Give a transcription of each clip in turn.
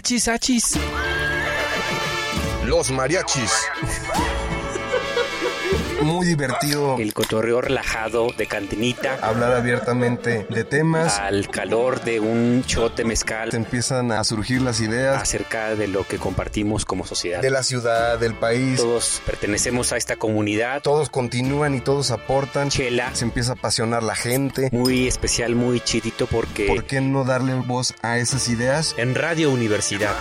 Achis, achis. Los mariachis. Muy divertido. El cotorreo relajado de cantinita. Hablar abiertamente de temas. Al calor de un shot de mezcal. Te empiezan a surgir las ideas. Acerca de lo que compartimos como sociedad. De la ciudad, del país. Todos pertenecemos a esta comunidad. Todos continúan y todos aportan. Chela. Se empieza a apasionar la gente. Muy especial, muy chidito porque... ¿Por qué no darle voz a esas ideas? En Radio Universidad.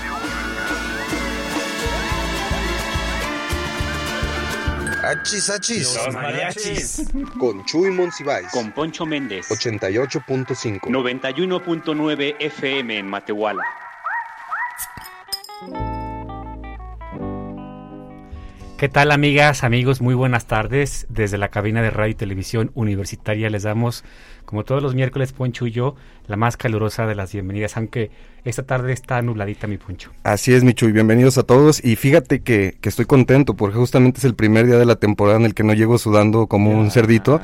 Achis, achis. Los mariachis. Con Chuy Monsiváis. Con Poncho Méndez. 88.5. 91.9 FM en Matehuala. ¿Qué tal amigas, amigos? Muy buenas tardes. Desde la cabina de radio y televisión universitaria les damos, como todos los miércoles, Poncho y yo, la más calurosa de las bienvenidas, aunque esta tarde está nubladita mi Poncho. Así es, Michu, y bienvenidos a todos. Y fíjate que, que, estoy contento porque justamente es el primer día de la temporada en el que no llego sudando como un cerdito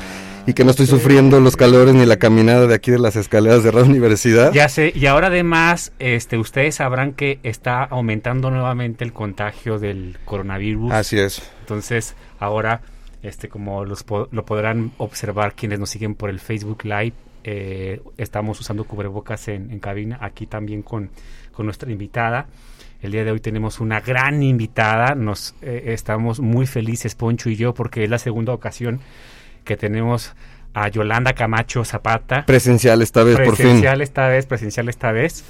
y que no estoy sufriendo los calores ni la caminada de aquí de las escaleras de la universidad. Ya sé, y ahora además, este, ustedes sabrán que está aumentando nuevamente el contagio del coronavirus. Así es. Entonces, ahora, este, como los lo podrán observar quienes nos siguen por el Facebook Live, eh, estamos usando cubrebocas en, en cabina, aquí también con, con, nuestra invitada. El día de hoy tenemos una gran invitada, nos eh, estamos muy felices, Poncho y yo, porque es la segunda ocasión que tenemos a Yolanda Camacho Zapata. Presencial esta vez, por fin. Presencial esta vez, presencial esta vez.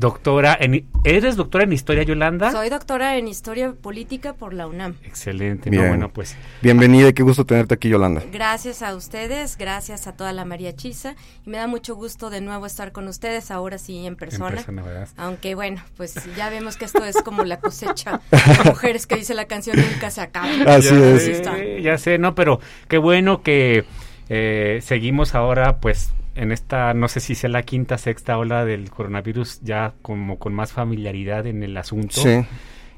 Doctora en... ¿Eres doctora en Historia, Yolanda? Soy doctora en Historia Política por la UNAM. Excelente. Bien. No, bueno, pues... Bienvenida y qué gusto tenerte aquí, Yolanda. Gracias a ustedes, gracias a toda la María Chisa. Y me da mucho gusto de nuevo estar con ustedes, ahora sí en persona. En persona ¿verdad? Aunque bueno, pues ya vemos que esto es como la cosecha de mujeres que dice la canción nunca se acaba. Así ya es. Sé, ya sé, no, pero qué bueno que eh, seguimos ahora, pues en esta, no sé si sea la quinta, sexta ola del coronavirus, ya como con más familiaridad en el asunto. Sí.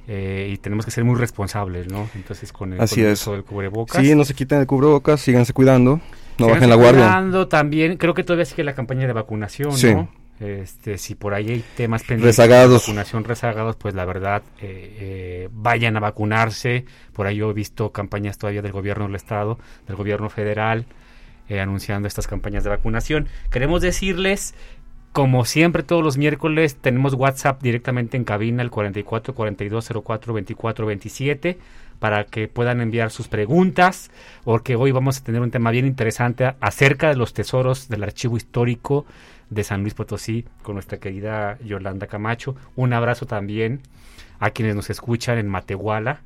Eh, y tenemos que ser muy responsables, ¿no? Entonces, con el, Así con es. eso del cubrebocas. Sí, no se quiten el cubrebocas, síganse cuidando, no síganse bajen la guardia. Cuidando también, creo que todavía sigue la campaña de vacunación, Sí. ¿no? Este, si por ahí hay temas pendientes Rezagados. de vacunación rezagados, pues la verdad, eh, eh, vayan a vacunarse. Por ahí yo he visto campañas todavía del gobierno del Estado, del gobierno federal, eh, anunciando estas campañas de vacunación. Queremos decirles, como siempre todos los miércoles, tenemos WhatsApp directamente en cabina, el 44 42 04 24 27 para que puedan enviar sus preguntas, porque hoy vamos a tener un tema bien interesante acerca de los tesoros del archivo histórico de San Luis Potosí con nuestra querida Yolanda Camacho. Un abrazo también a quienes nos escuchan en Matehuala,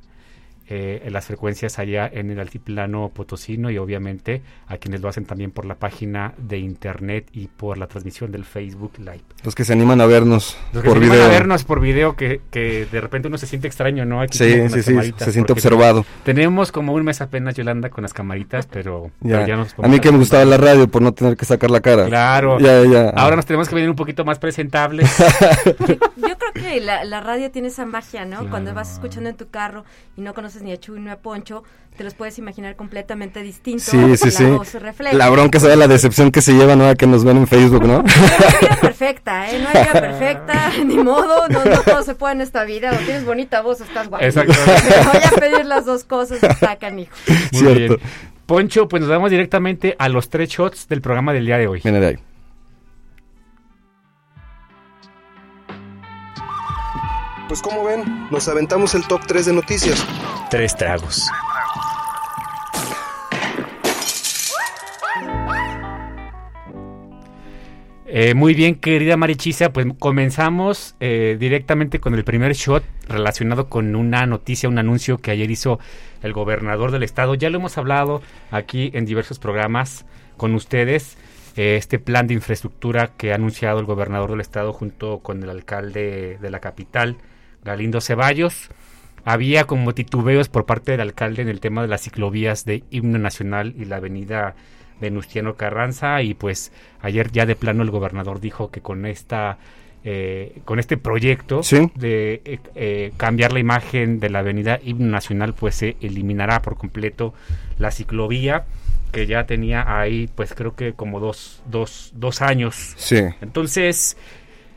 eh, en las frecuencias allá en el altiplano potosino y obviamente a quienes lo hacen también por la página de internet y por la transmisión del Facebook Live. Los que se animan a vernos Los que por se animan video. a vernos por video que, que de repente uno se siente extraño, ¿no? Aquí Sí, sí, sí, se siente observado. Tenemos como un mes apenas, Yolanda, con las camaritas, pero Ya. pero ya nos A mí que me gustaba la radio por no tener que sacar la cara. Claro. Ya, ya. Ahora nos tenemos que venir un poquito más presentables. Yo, yo creo que la, la radio tiene esa magia, ¿no? Claro. Cuando vas escuchando en tu carro y no conoces ni a Chuy ni a Poncho, te los puedes imaginar completamente distintos. Sí, sí, la sí. voz se refleja. La bronca será la decepción que se llevan ahora que nos ven en Facebook, ¿no? No hay vida perfecta, ¿eh? No hay vida perfecta, ni modo, no, no todo se puede en esta vida. O tienes bonita voz o estás guapo. Me voy a pedir las dos cosas, está canijo. Muy Cierto. bien. Poncho, pues nos vamos directamente a los tres shots del programa del día de hoy. Viene de ahí. Pues como ven, nos aventamos el top 3 de noticias. Tres tragos. Eh, muy bien, querida Marichisa, pues comenzamos eh, directamente con el primer shot relacionado con una noticia, un anuncio que ayer hizo el gobernador del estado. Ya lo hemos hablado aquí en diversos programas con ustedes. eh, este plan de infraestructura que ha anunciado el gobernador del estado junto con el alcalde de la capital, Galindo Ceballos. Había como titubeos por parte del alcalde en el tema de las ciclovías de himno nacional y la avenida Venustiano Carranza y pues ayer ya de plano el gobernador dijo que con esta eh, con este proyecto Sí. de eh, eh, cambiar la imagen de la avenida Himno Nacional pues se eliminará por completo la ciclovía que ya tenía ahí pues creo que como dos, dos, dos años Sí. entonces,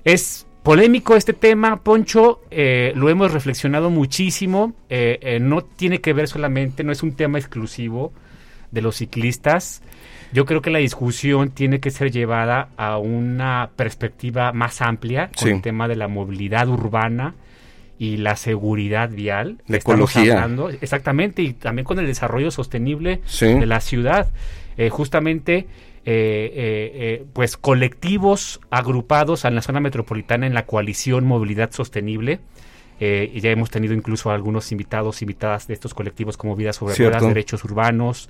es polémico este tema, Poncho, eh, lo hemos reflexionado muchísimo, eh, eh, no tiene que ver solamente, no es un tema exclusivo de los ciclistas. Yo creo que la discusión tiene que ser llevada a una perspectiva más amplia con Sí. el tema de la movilidad urbana y la seguridad vial. La ecología. hablando- exactamente, y también con el desarrollo sostenible Sí. de la ciudad. Eh, justamente, eh, eh, eh, pues colectivos agrupados en la zona metropolitana en la coalición Movilidad Sostenible. Eh, y ya hemos tenido incluso algunos invitados, invitadas de estos colectivos como Vida sobre Cierto. Ruedas, Derechos Urbanos,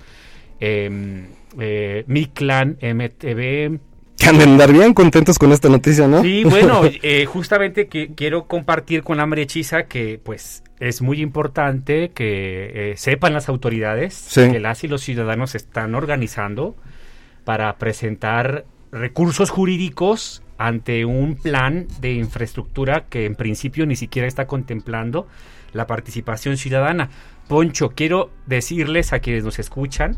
eh, eh, Miclan, MTV, Que han de andar bien contentos con esta noticia, ¿no? Sí, bueno, eh, justamente que quiero compartir con Hambre Hechiza que pues es muy importante que sepan las autoridades Sí. que las y los ciudadanos están organizando para presentar recursos jurídicos ante un plan de infraestructura que en principio ni siquiera está contemplando la participación ciudadana. Poncho, quiero decirles a quienes nos escuchan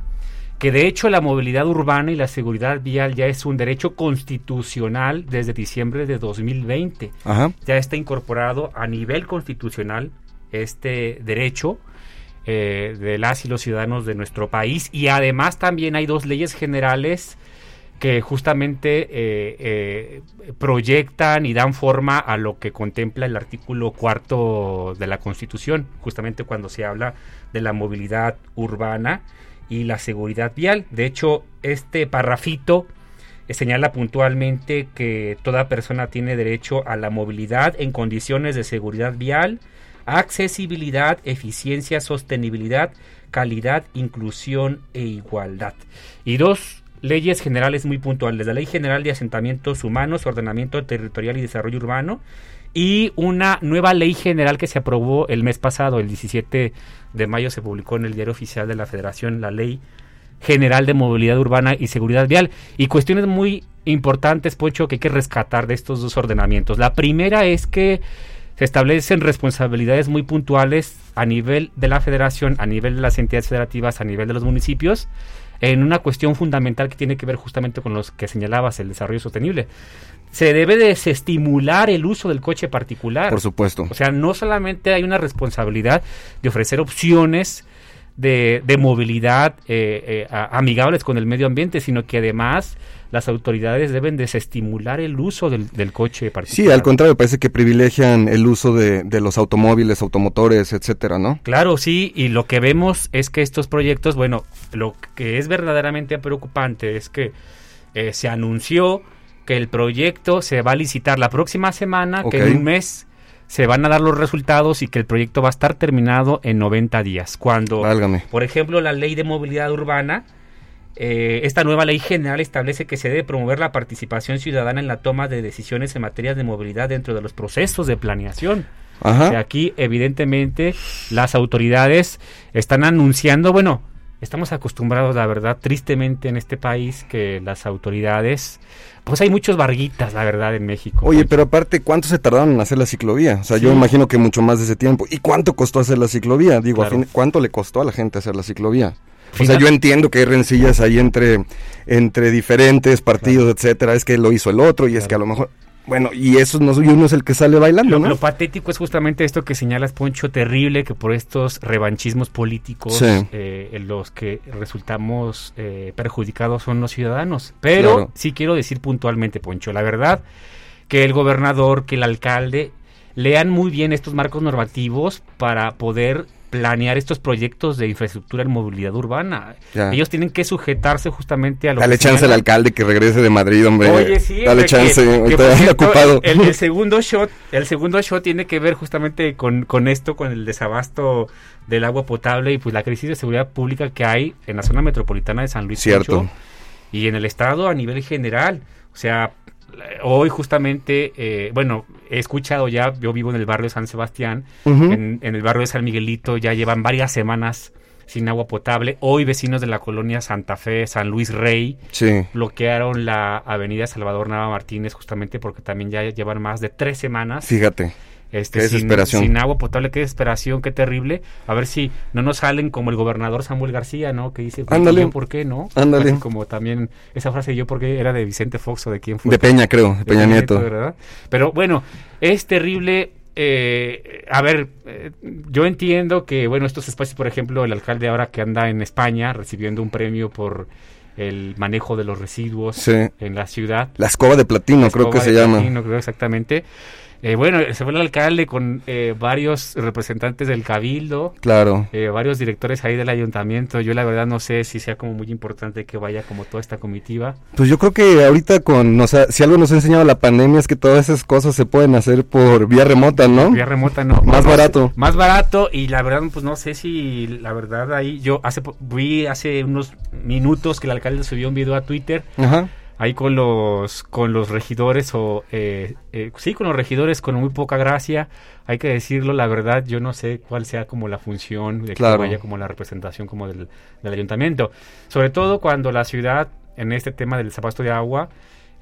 que de hecho la movilidad urbana y la seguridad vial ya es un derecho constitucional desde diciembre de 2020. Ajá. Ya está incorporado a nivel constitucional este derecho eh, de las y los ciudadanos de nuestro país y además también hay dos leyes generales que justamente eh, eh, proyectan y dan forma a lo que contempla el artículo cuarto de la Constitución, justamente cuando se habla de la movilidad urbana y la seguridad vial. De hecho, este parrafito señala puntualmente que toda persona tiene derecho a la movilidad en condiciones de seguridad vial, accesibilidad, eficiencia, sostenibilidad, calidad, inclusión e igualdad. Y dos leyes generales muy puntuales, la Ley General de Asentamientos Humanos, Ordenamiento Territorial y Desarrollo Urbano, y una nueva ley general que se aprobó el mes pasado, el 17 de mayo se publicó en el Diario Oficial de la Federación la Ley General de Movilidad Urbana y Seguridad Vial. Y cuestiones muy importantes, Poncho, que hay que rescatar de estos dos ordenamientos. La primera es que se establecen responsabilidades muy puntuales a nivel de la federación, a nivel de las entidades federativas, a nivel de los municipios, en una cuestión fundamental que tiene que ver justamente con los que señalabas, el desarrollo sostenible. Se debe desestimular el uso del coche particular. Por supuesto. O sea, no solamente hay una responsabilidad de ofrecer opciones de, de movilidad eh, eh, amigables con el medio ambiente, sino que además las autoridades deben desestimular el uso del, del coche particular. Sí, al contrario, parece que privilegian el uso de, de los automóviles, automotores, etcétera, ¿no? Claro, sí, y lo que vemos es que estos proyectos, bueno, lo que es verdaderamente preocupante es que eh, se anunció que el proyecto se va a licitar la próxima semana, que en un mes se van a dar los resultados y que el proyecto va a estar terminado en 90 días. Cuando, Válgame. por ejemplo, la ley de movilidad urbana, eh, esta nueva ley general establece que se debe promover la participación ciudadana en la toma de decisiones en materia de movilidad dentro de los procesos de planeación. O sea, Ajá. aquí, evidentemente, las autoridades están anunciando, bueno, estamos acostumbrados, la verdad, tristemente en este país, que las autoridades, pues hay muchos barguitas, la verdad, en México. Oye, pero aparte, ¿cuánto se tardaron en hacer la ciclovía? O sea, yo Sí. imagino que mucho más de ese tiempo. ¿Y cuánto costó hacer la ciclovía? Digo, a Claro. fin- ¿cuánto le costó a la gente hacer la ciclovía? O sea, yo entiendo que hay rencillas ahí entre, entre diferentes partidos, etcétera. Es que lo hizo el otro y es que a lo mejor... Bueno, y eso no, y uno es el que sale bailando, Lo, ¿no? lo patético es justamente esto que señalas, Poncho, terrible, que por estos revanchismos políticos Sí. eh, en los que resultamos eh, perjudicados son los ciudadanos. Pero Claro. sí quiero decir puntualmente, Poncho, la verdad que el gobernador, que el alcalde lean muy bien estos marcos normativos para poder planear estos proyectos de infraestructura en movilidad urbana. Ya. Ellos tienen que sujetarse justamente a lo Dale que chance al alcalde que regrese de Madrid, hombre. Oye, sí, Dale chance, que- cierto, ocupado. El, el segundo shot, el segundo shot tiene que ver justamente con, con esto, con el desabasto del agua potable y pues la crisis de seguridad pública que hay en la zona metropolitana de San Luis Cierto. Y en el estado a nivel general. O sea, hoy justamente, eh, bueno, he escuchado ya, yo vivo en el barrio de San Sebastián, en, en el barrio de San Miguelito ya llevan varias semanas sin agua potable. Hoy vecinos de la colonia Santa Fe, San Luis Rey, Sí. bloquearon la avenida Salvador Nava Martínez justamente porque también ya llevan más de tres semanas Fíjate. Este, Qué sin- desesperación. Sin, agua potable, qué desesperación, qué terrible. A ver si no nos salen como el gobernador Samuel García, ¿no? Que dice, pues, Ándale. ¿yo por qué, no? Ándale. Así como también esa frase, yo por qué era de Vicente Fox o de quién fue. De Peña, creo, de De Peña Nieto. ¿verdad? Pero bueno, es terrible. eh, a ver, eh, yo entiendo que, bueno, estos espacios, por ejemplo, el alcalde ahora que anda en España recibiendo un premio por el manejo de los residuos Sí. en la ciudad. La escoba de platino, creo que Escoba se de llama. platino, creo exactamente. Eh, bueno, se fue el alcalde con eh, varios representantes del cabildo, Claro. eh, varios directores ahí del ayuntamiento. Yo la verdad no sé si sea como muy importante que vaya como toda esta comitiva. Pues yo creo que ahorita con, o sea, si algo nos ha enseñado la pandemia es que todas esas cosas se pueden hacer por vía remota, ¿no? Vía remota no. Más no, barato. Más barato y la verdad pues no sé si la verdad ahí yo hace vi hace unos minutos que el alcalde subió un video a Twitter Ajá. Ahí con los con los regidores o eh, eh, sí con los regidores con muy poca gracia hay que decirlo la verdad yo no sé cuál sea como la función de Claro. que vaya como la representación como del, del ayuntamiento sobre todo cuando la ciudad en este tema del zapasto de agua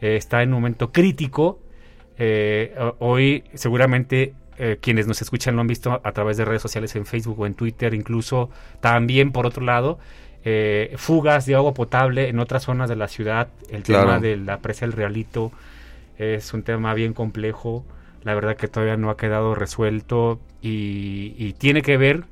eh, está en un momento crítico eh, ho- hoy seguramente eh, quienes nos escuchan lo han visto a través de redes sociales en Facebook o en Twitter incluso también por otro lado eh, fugas de agua potable en otras zonas de la ciudad el Claro. tema de la presa del Realito es un tema bien complejo la verdad que todavía no ha quedado resuelto y, y tiene que ver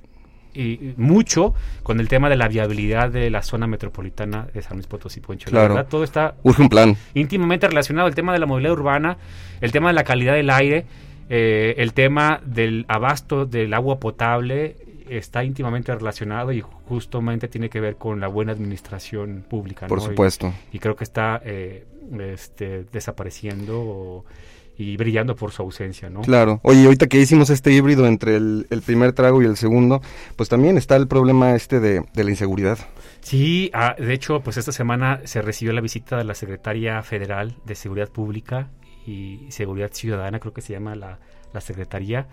y, mucho con el tema de la viabilidad de la zona metropolitana de San Luis Potosí Poncho. Claro. La verdad, todo está Urge un plan. íntimamente relacionado el tema de la movilidad urbana, el tema de la calidad del aire, eh, el tema del abasto del agua potable está íntimamente relacionado y justamente tiene que ver con la buena administración pública. Por ¿no? Y- supuesto. Y, creo que está eh, este, desapareciendo o- y brillando por su ausencia, ¿no? Claro. Oye, ahorita que hicimos este híbrido entre el, el primer trago y el segundo, pues también está el problema este de, de la inseguridad. Sí, ah, de hecho, pues esta semana se recibió la visita de la Secretaria Federal de Seguridad Pública y Seguridad Ciudadana, creo que se llama la, la Secretaría.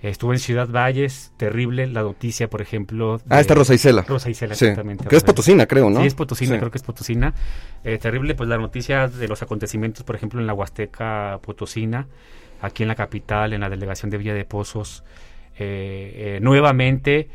Estuvo en Ciudad Valles, terrible la noticia, por ejemplo. Ah, está Rosa Isela. Rosa Isela, Sí. exactamente. Que es Potosina, creo, ¿no? Sí, es Potosina, Sí. creo que es Potosina. Eh, terrible, pues la noticia de los acontecimientos, por ejemplo, en la Huasteca Potosina, aquí en la capital, en la delegación de Villa de Pozos. Eh, eh, nuevamente,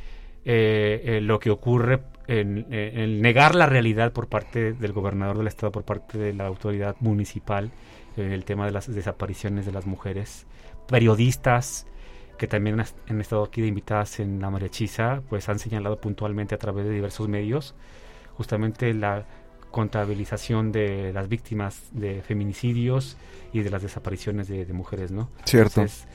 lo que ocurre en, en- en negar la realidad por parte del gobernador del estado, por parte de la autoridad municipal, en el tema de las desapariciones de las mujeres, periodistas que también han estado aquí de invitadas en la mariachiza, pues han señalado puntualmente a través de diversos medios justamente la contabilización de las víctimas de feminicidios y de las desapariciones de, de mujeres, ¿no? Cierto. Entonces,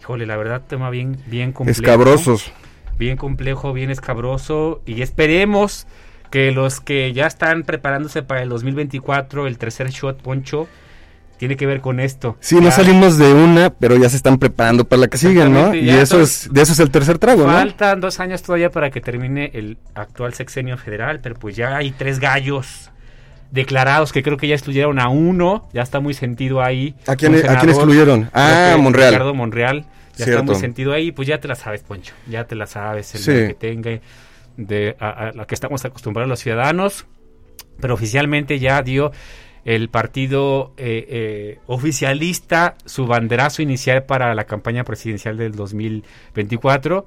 híjole, la verdad, tema bien, bien complejo. Escabrosos. Bien complejo, bien escabroso. Y esperemos que los que ya están preparándose para el 2024, el tercer shot, Poncho, tiene que ver con esto. Sí, no salimos de una, pero ya se están preparando para la que sigue, ¿no? Y eso es, de eso es el tercer trago, ¿no? Faltan dos años todavía para que termine el actual sexenio federal, pero pues ya hay tres gallos declarados que creo que ya excluyeron a uno, ya está muy sentido ahí. ¿A quién, Un ¿a quién senador, excluyeron? Ah, Monreal. Ricardo Monreal, ya está muy sentido ahí, pues ya te la sabes, Poncho, ya te la sabes, el Sí. que tenga de a, a la que estamos acostumbrados los ciudadanos, pero oficialmente ya dio el partido eh, eh, oficialista su banderazo inicial para la campaña presidencial del 2024.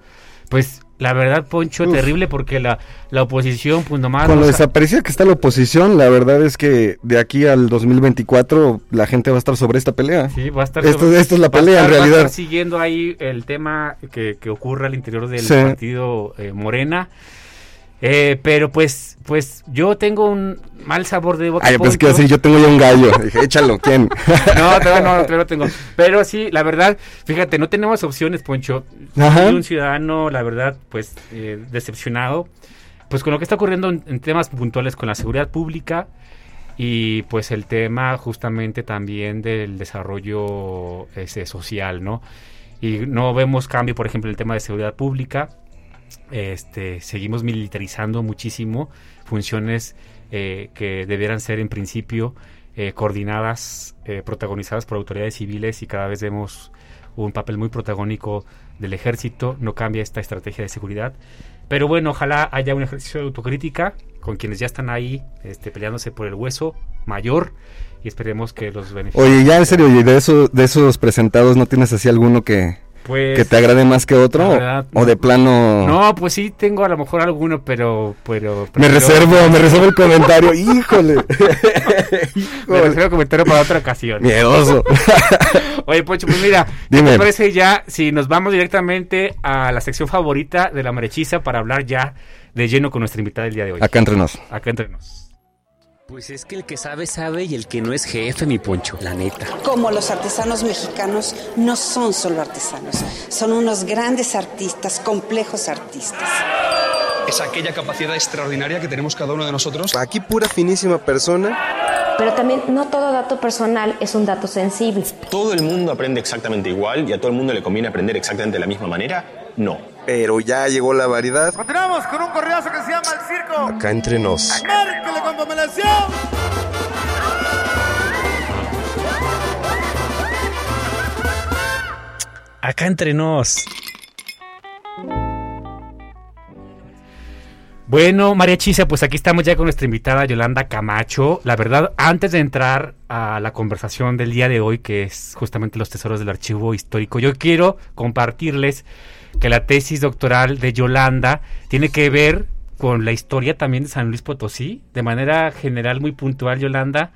Pues la verdad, Poncho, Uf. terrible porque la, la oposición, pues nomás... Con lo desaparecida que está la oposición, la verdad es que de aquí al 2024 la gente va a estar sobre esta pelea. Sí, va a estar Esto- sobre- esto es la va pelea, en estar- va a realidad. estar siguiendo ahí el tema que, que ocurre al interior del Sí. partido eh, Morena. Eh, pero pues, pues yo tengo un mal sabor de boca. Ay, pues que decir, yo tengo ya un gallo. Dije, échalo, ¿quién? No, todavía no, todavía no tengo. Pero sí, la verdad, fíjate, no tenemos opciones, Poncho. Soy un ciudadano, la verdad, pues eh, decepcionado. Pues con lo que está ocurriendo en, en temas puntuales con la seguridad pública y pues el tema justamente también del desarrollo este, social, ¿no? Y no vemos cambio, por ejemplo, en el tema de seguridad pública. Este, seguimos militarizando muchísimo funciones eh, que debieran ser en principio eh, coordinadas, eh, protagonizadas por autoridades civiles y cada vez vemos un papel muy protagónico del ejército. No cambia esta estrategia de seguridad. Pero bueno, ojalá haya un ejercicio de autocrítica con quienes ya están ahí este, peleándose por el hueso mayor y esperemos que los beneficios. Oye, ya en serio, oye, de, eso, de esos presentados, ¿no tienes así alguno que, Pues, que te agrade más que otro o- verdad, o de plano No, pues sí, tengo a lo mejor alguno, pero... pero me prefiero- reservo, me reservo el comentario, híjole. Me reservo el comentario para otra ocasión. Miedoso. Oye, Poncho, pues mira, ¿qué Dime. te parece ya si nos vamos directamente a la sección favorita de la marechiza para hablar ya de lleno con nuestra invitada del día de hoy? Acá entre nos. Acá entre nos. Pues es que el que sabe, sabe y el que no es jefe, mi poncho, la neta. Como los artesanos mexicanos no son solo artesanos, son unos grandes artistas, complejos artistas. es aquella capacidad extraordinaria que tenemos cada uno de nosotros. Aquí pura finísima persona. Pero también no todo dato personal es un dato sensible. ¿Todo el mundo aprende exactamente igual y a todo el mundo le conviene aprender exactamente de la misma manera? No. Pero ya llegó la variedad. Continuamos con un correazo que se llama El Circo. Acá entre nos. Márquele con pomelación. Acá entre nos. Bueno, María Chisa, pues aquí estamos ya con nuestra invitada Yolanda Camacho. La verdad, antes de entrar a la conversación del día de hoy, que es justamente los tesoros del archivo histórico, yo quiero compartirles que la tesis doctoral de Yolanda tiene que ver con la historia también de San Luis Potosí. De manera general, muy puntual, Yolanda,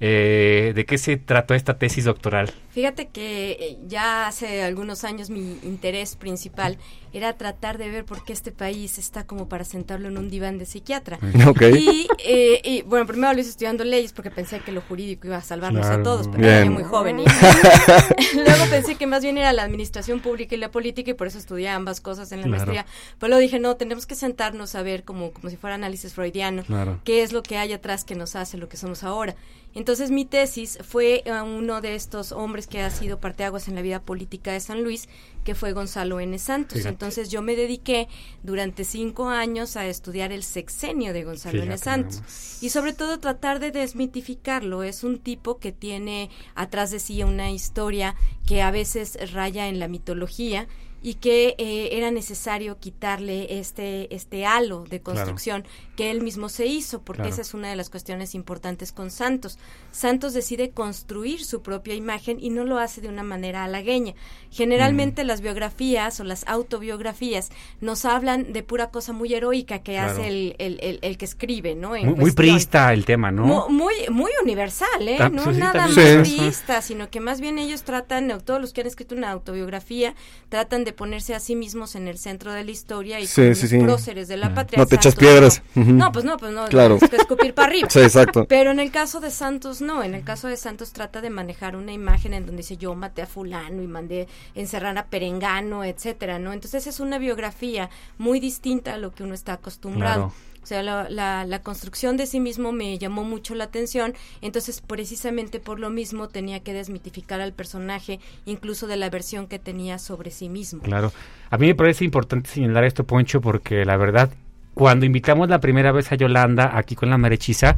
eh, ¿de qué se trató esta tesis doctoral? Fíjate que eh, ya hace algunos años mi interés principal era tratar de ver por qué este país está como para sentarlo en un diván de psiquiatra. Ok. Y, eh, y, bueno, primero lo hice estudiando leyes porque pensé que lo jurídico iba a salvarnos Claro. a todos, pero era muy joven. Y, luego pensé que más bien era la administración pública y la política y por eso estudié ambas cosas en la Claro. maestría. Pero luego dije, no, tenemos que sentarnos a ver como, como si fuera análisis freudiano Claro. qué es lo que hay atrás que nos hace lo que somos ahora. Entonces mi tesis fue a uno de estos hombres que ha sido parteaguas en la vida política de San Luis, que fue Gonzalo N. Santos. Fíjate. Entonces yo me dediqué durante cinco años a estudiar el sexenio de Gonzalo N. Fíjate Santos. nada más. Y sobre todo tratar de desmitificarlo. Es un tipo que tiene atrás de sí una historia que a veces raya en la mitología y que eh, era necesario quitarle este este halo de construcción que él mismo se hizo, porque Claro. esa es una de las cuestiones importantes con Santos. Santos decide construir su propia imagen y no lo hace de una manera halagueña. Generalmente las biografías o las autobiografías nos hablan de pura cosa muy heroica que Claro. hace el, el- el- el que escribe, ¿no? En Muy, muy priista el tema, ¿no? Mu- Muy, muy universal, ¿eh? Ah, no sí, nada más. Sí. priista, sino que más bien ellos tratan, o todos los que han escrito una autobiografía, tratan de ponerse a sí mismos en el centro de la historia y Sí, como sí, los sí. próceres de la patria. No te echas piedras. No. Pues no, pues no, Claro. que escupir para arriba. Sí, exacto. Pero en el caso de Santos, no. En el caso de Santos trata de manejar una imagen en donde dice yo maté a fulano y mandé encerrar a Perengano, etcétera, ¿no? Entonces es una biografía muy distinta a lo que uno está acostumbrado. Claro. O sea, la, la, la construcción de sí mismo me llamó mucho la atención, entonces precisamente por lo mismo tenía que desmitificar al personaje, incluso de la versión que tenía sobre sí mismo. Claro. A mí me parece importante señalar esto, Poncho, porque la verdad, cuando invitamos la primera vez a Yolanda aquí con la Marechiza,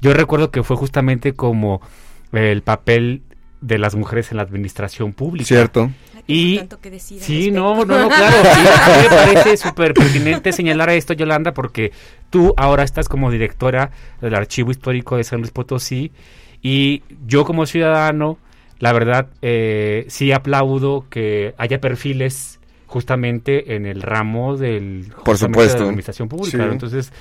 yo recuerdo que fue justamente como el papel de las mujeres en la administración pública. Cierto. Y tanto que decir al sí, respecto. no, no, no, claro. sí, a mí me parece súper pertinente señalar esto, Yolanda, porque tú ahora estás como directora del Archivo Histórico de San Luis Potosí y yo como ciudadano, la verdad, eh, sí aplaudo que haya perfiles justamente en el ramo del Por supuesto. de la administración pública. Sí. ¿no? Entonces,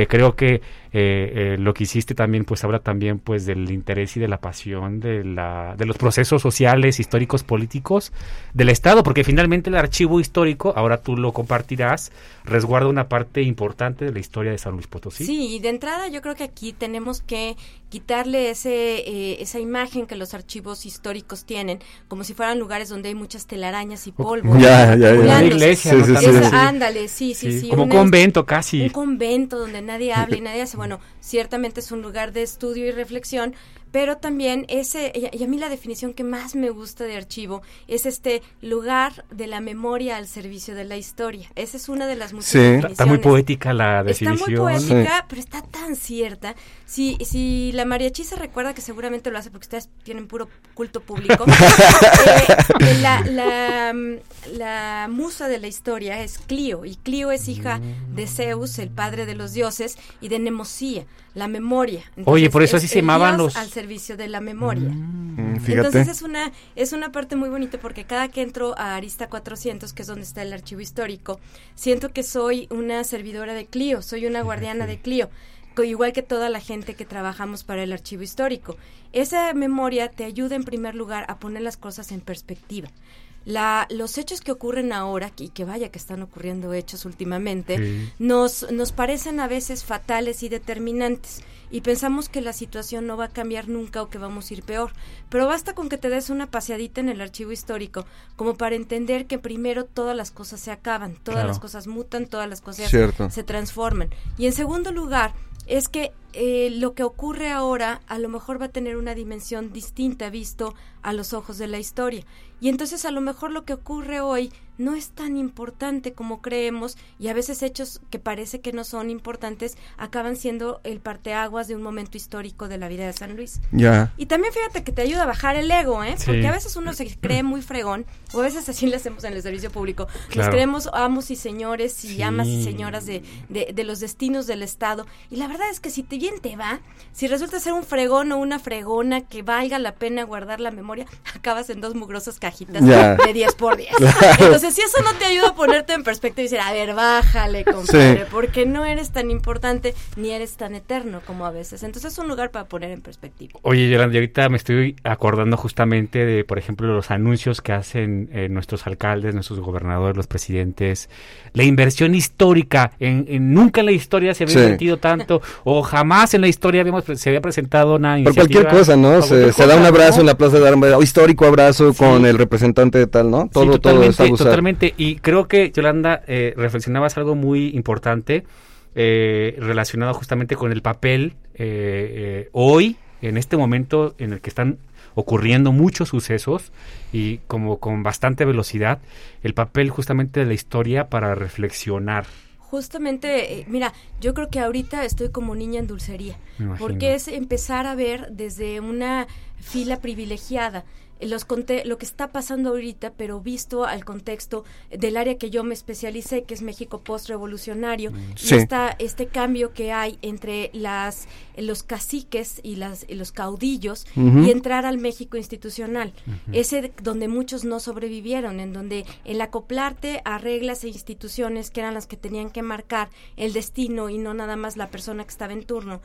eh, creo que eh, eh, lo que hiciste también pues habla también pues del interés y de la pasión de la de los procesos sociales históricos políticos del estado porque finalmente el archivo histórico ahora tú lo compartirás resguarda una parte importante de la historia de San Luis Potosí Sí, y de entrada yo creo que aquí tenemos que quitarle ese eh, esa imagen que los archivos históricos tienen, como si fueran lugares donde hay muchas telarañas y polvo. Ya, ya, ya. Una iglesia Sí, ¿no? sí, Esa- sí. Ándale, sí, sí, Sí, sí. como una- convento casi Un convento donde nadie habla y nadie hace. Bueno, ciertamente es un lugar de estudio y reflexión, pero también ese, y a- mí la definición que más me gusta de archivo es este lugar de la memoria al servicio de la historia. Esa es una de las muchas Sí. definiciones. está muy poética la Está muy definición poética, pero está tan cierta. Si, si la mariachi se recuerda, que seguramente lo hace porque ustedes tienen puro culto público, eh, la, la, mm, la musa de la historia es Clio, y Clio es hija de Zeus, el padre de los dioses, y de Nemosía, la memoria. Oye, por eso es así se llamaban los- al servicio de la memoria. Mm, fíjate. Entonces es una, es una parte muy bonita porque cada que entro a Arista 400, que es donde está el archivo histórico, siento que soy una servidora de Clio, soy una guardiana de Clio igual que toda la gente que trabajamos para el archivo histórico. Esa memoria te ayuda en primer lugar a poner las cosas en perspectiva. La, los hechos que ocurren ahora, y que vaya que están ocurriendo hechos últimamente, Sí. nos, nos parecen a veces fatales y determinantes y pensamos que la situación no va a cambiar nunca o que vamos a ir peor. Pero basta con que te des una paseadita en el archivo histórico como para entender que primero todas las cosas se acaban, todas Claro. las cosas mutan, todas las cosas Cierto. se transforman. Y en segundo lugar, es que eh, lo que ocurre ahora a lo mejor va a tener una dimensión distinta visto a los ojos de la historia. Y entonces a lo mejor lo que ocurre hoy no es tan importante como creemos y a veces hechos que parece que no son importantes acaban siendo el parteaguas de un momento histórico de la vida de San Luis. Ya. Y también fíjate que te ayuda a bajar el ego, ¿eh? Sí. Porque a veces uno se cree muy fregón, o a veces así le hacemos en el servicio público. Nos Claro. creemos amos y señores y Sí. amas y señoras de, de, de los destinos del Estado. Y la verdad es que si te bien te va, si resulta ser un fregón o una fregona que valga la pena guardar la memoria, acabas en dos mugrosas cajitas Ya. de 10 por 10. Claro. Entonces, si eso no te ayuda a ponerte en perspectiva y decir, a ver, bájale, compadre, Sí. porque no eres tan importante ni eres tan eterno como a veces. Entonces, es un lugar para poner en perspectiva. Oye, Yolanda, y ahorita me estoy acordando justamente de, por ejemplo, los anuncios que hacen eh, nuestros alcaldes, nuestros gobernadores, los presidentes, la inversión histórica. En, en- nunca en la historia se había Sí. invertido tanto, o jamás en la historia habíamos, se había presentado una Por iniciativa. cualquier cosa, ¿no? por Se, cualquier se da un abrazo ¿no? en la plaza de armas, histórico abrazo con el representante de tal, ¿no? Todo, Sí, todo totalmente, está abusado. totalmente. Y creo que, Yolanda, eh, reflexionabas algo muy importante eh, relacionado justamente con el papel eh, eh, hoy, en este momento en el que están ocurriendo muchos sucesos y como con bastante velocidad, el papel justamente de la historia para reflexionar. Justamente, eh, mira, yo creo que ahorita estoy como niña en dulcería, porque es empezar a ver desde una fila privilegiada los conte- lo que está pasando ahorita, pero visto al contexto del área que yo me especialicé, que es México post-revolucionario, Sí. y esta, este cambio que hay entre las, los caciques y, las, y los caudillos y entrar al México institucional. Ese de- donde muchos no sobrevivieron, en donde el acoplarte a reglas e instituciones que eran las que tenían que marcar el destino y no nada más la persona que estaba en turno.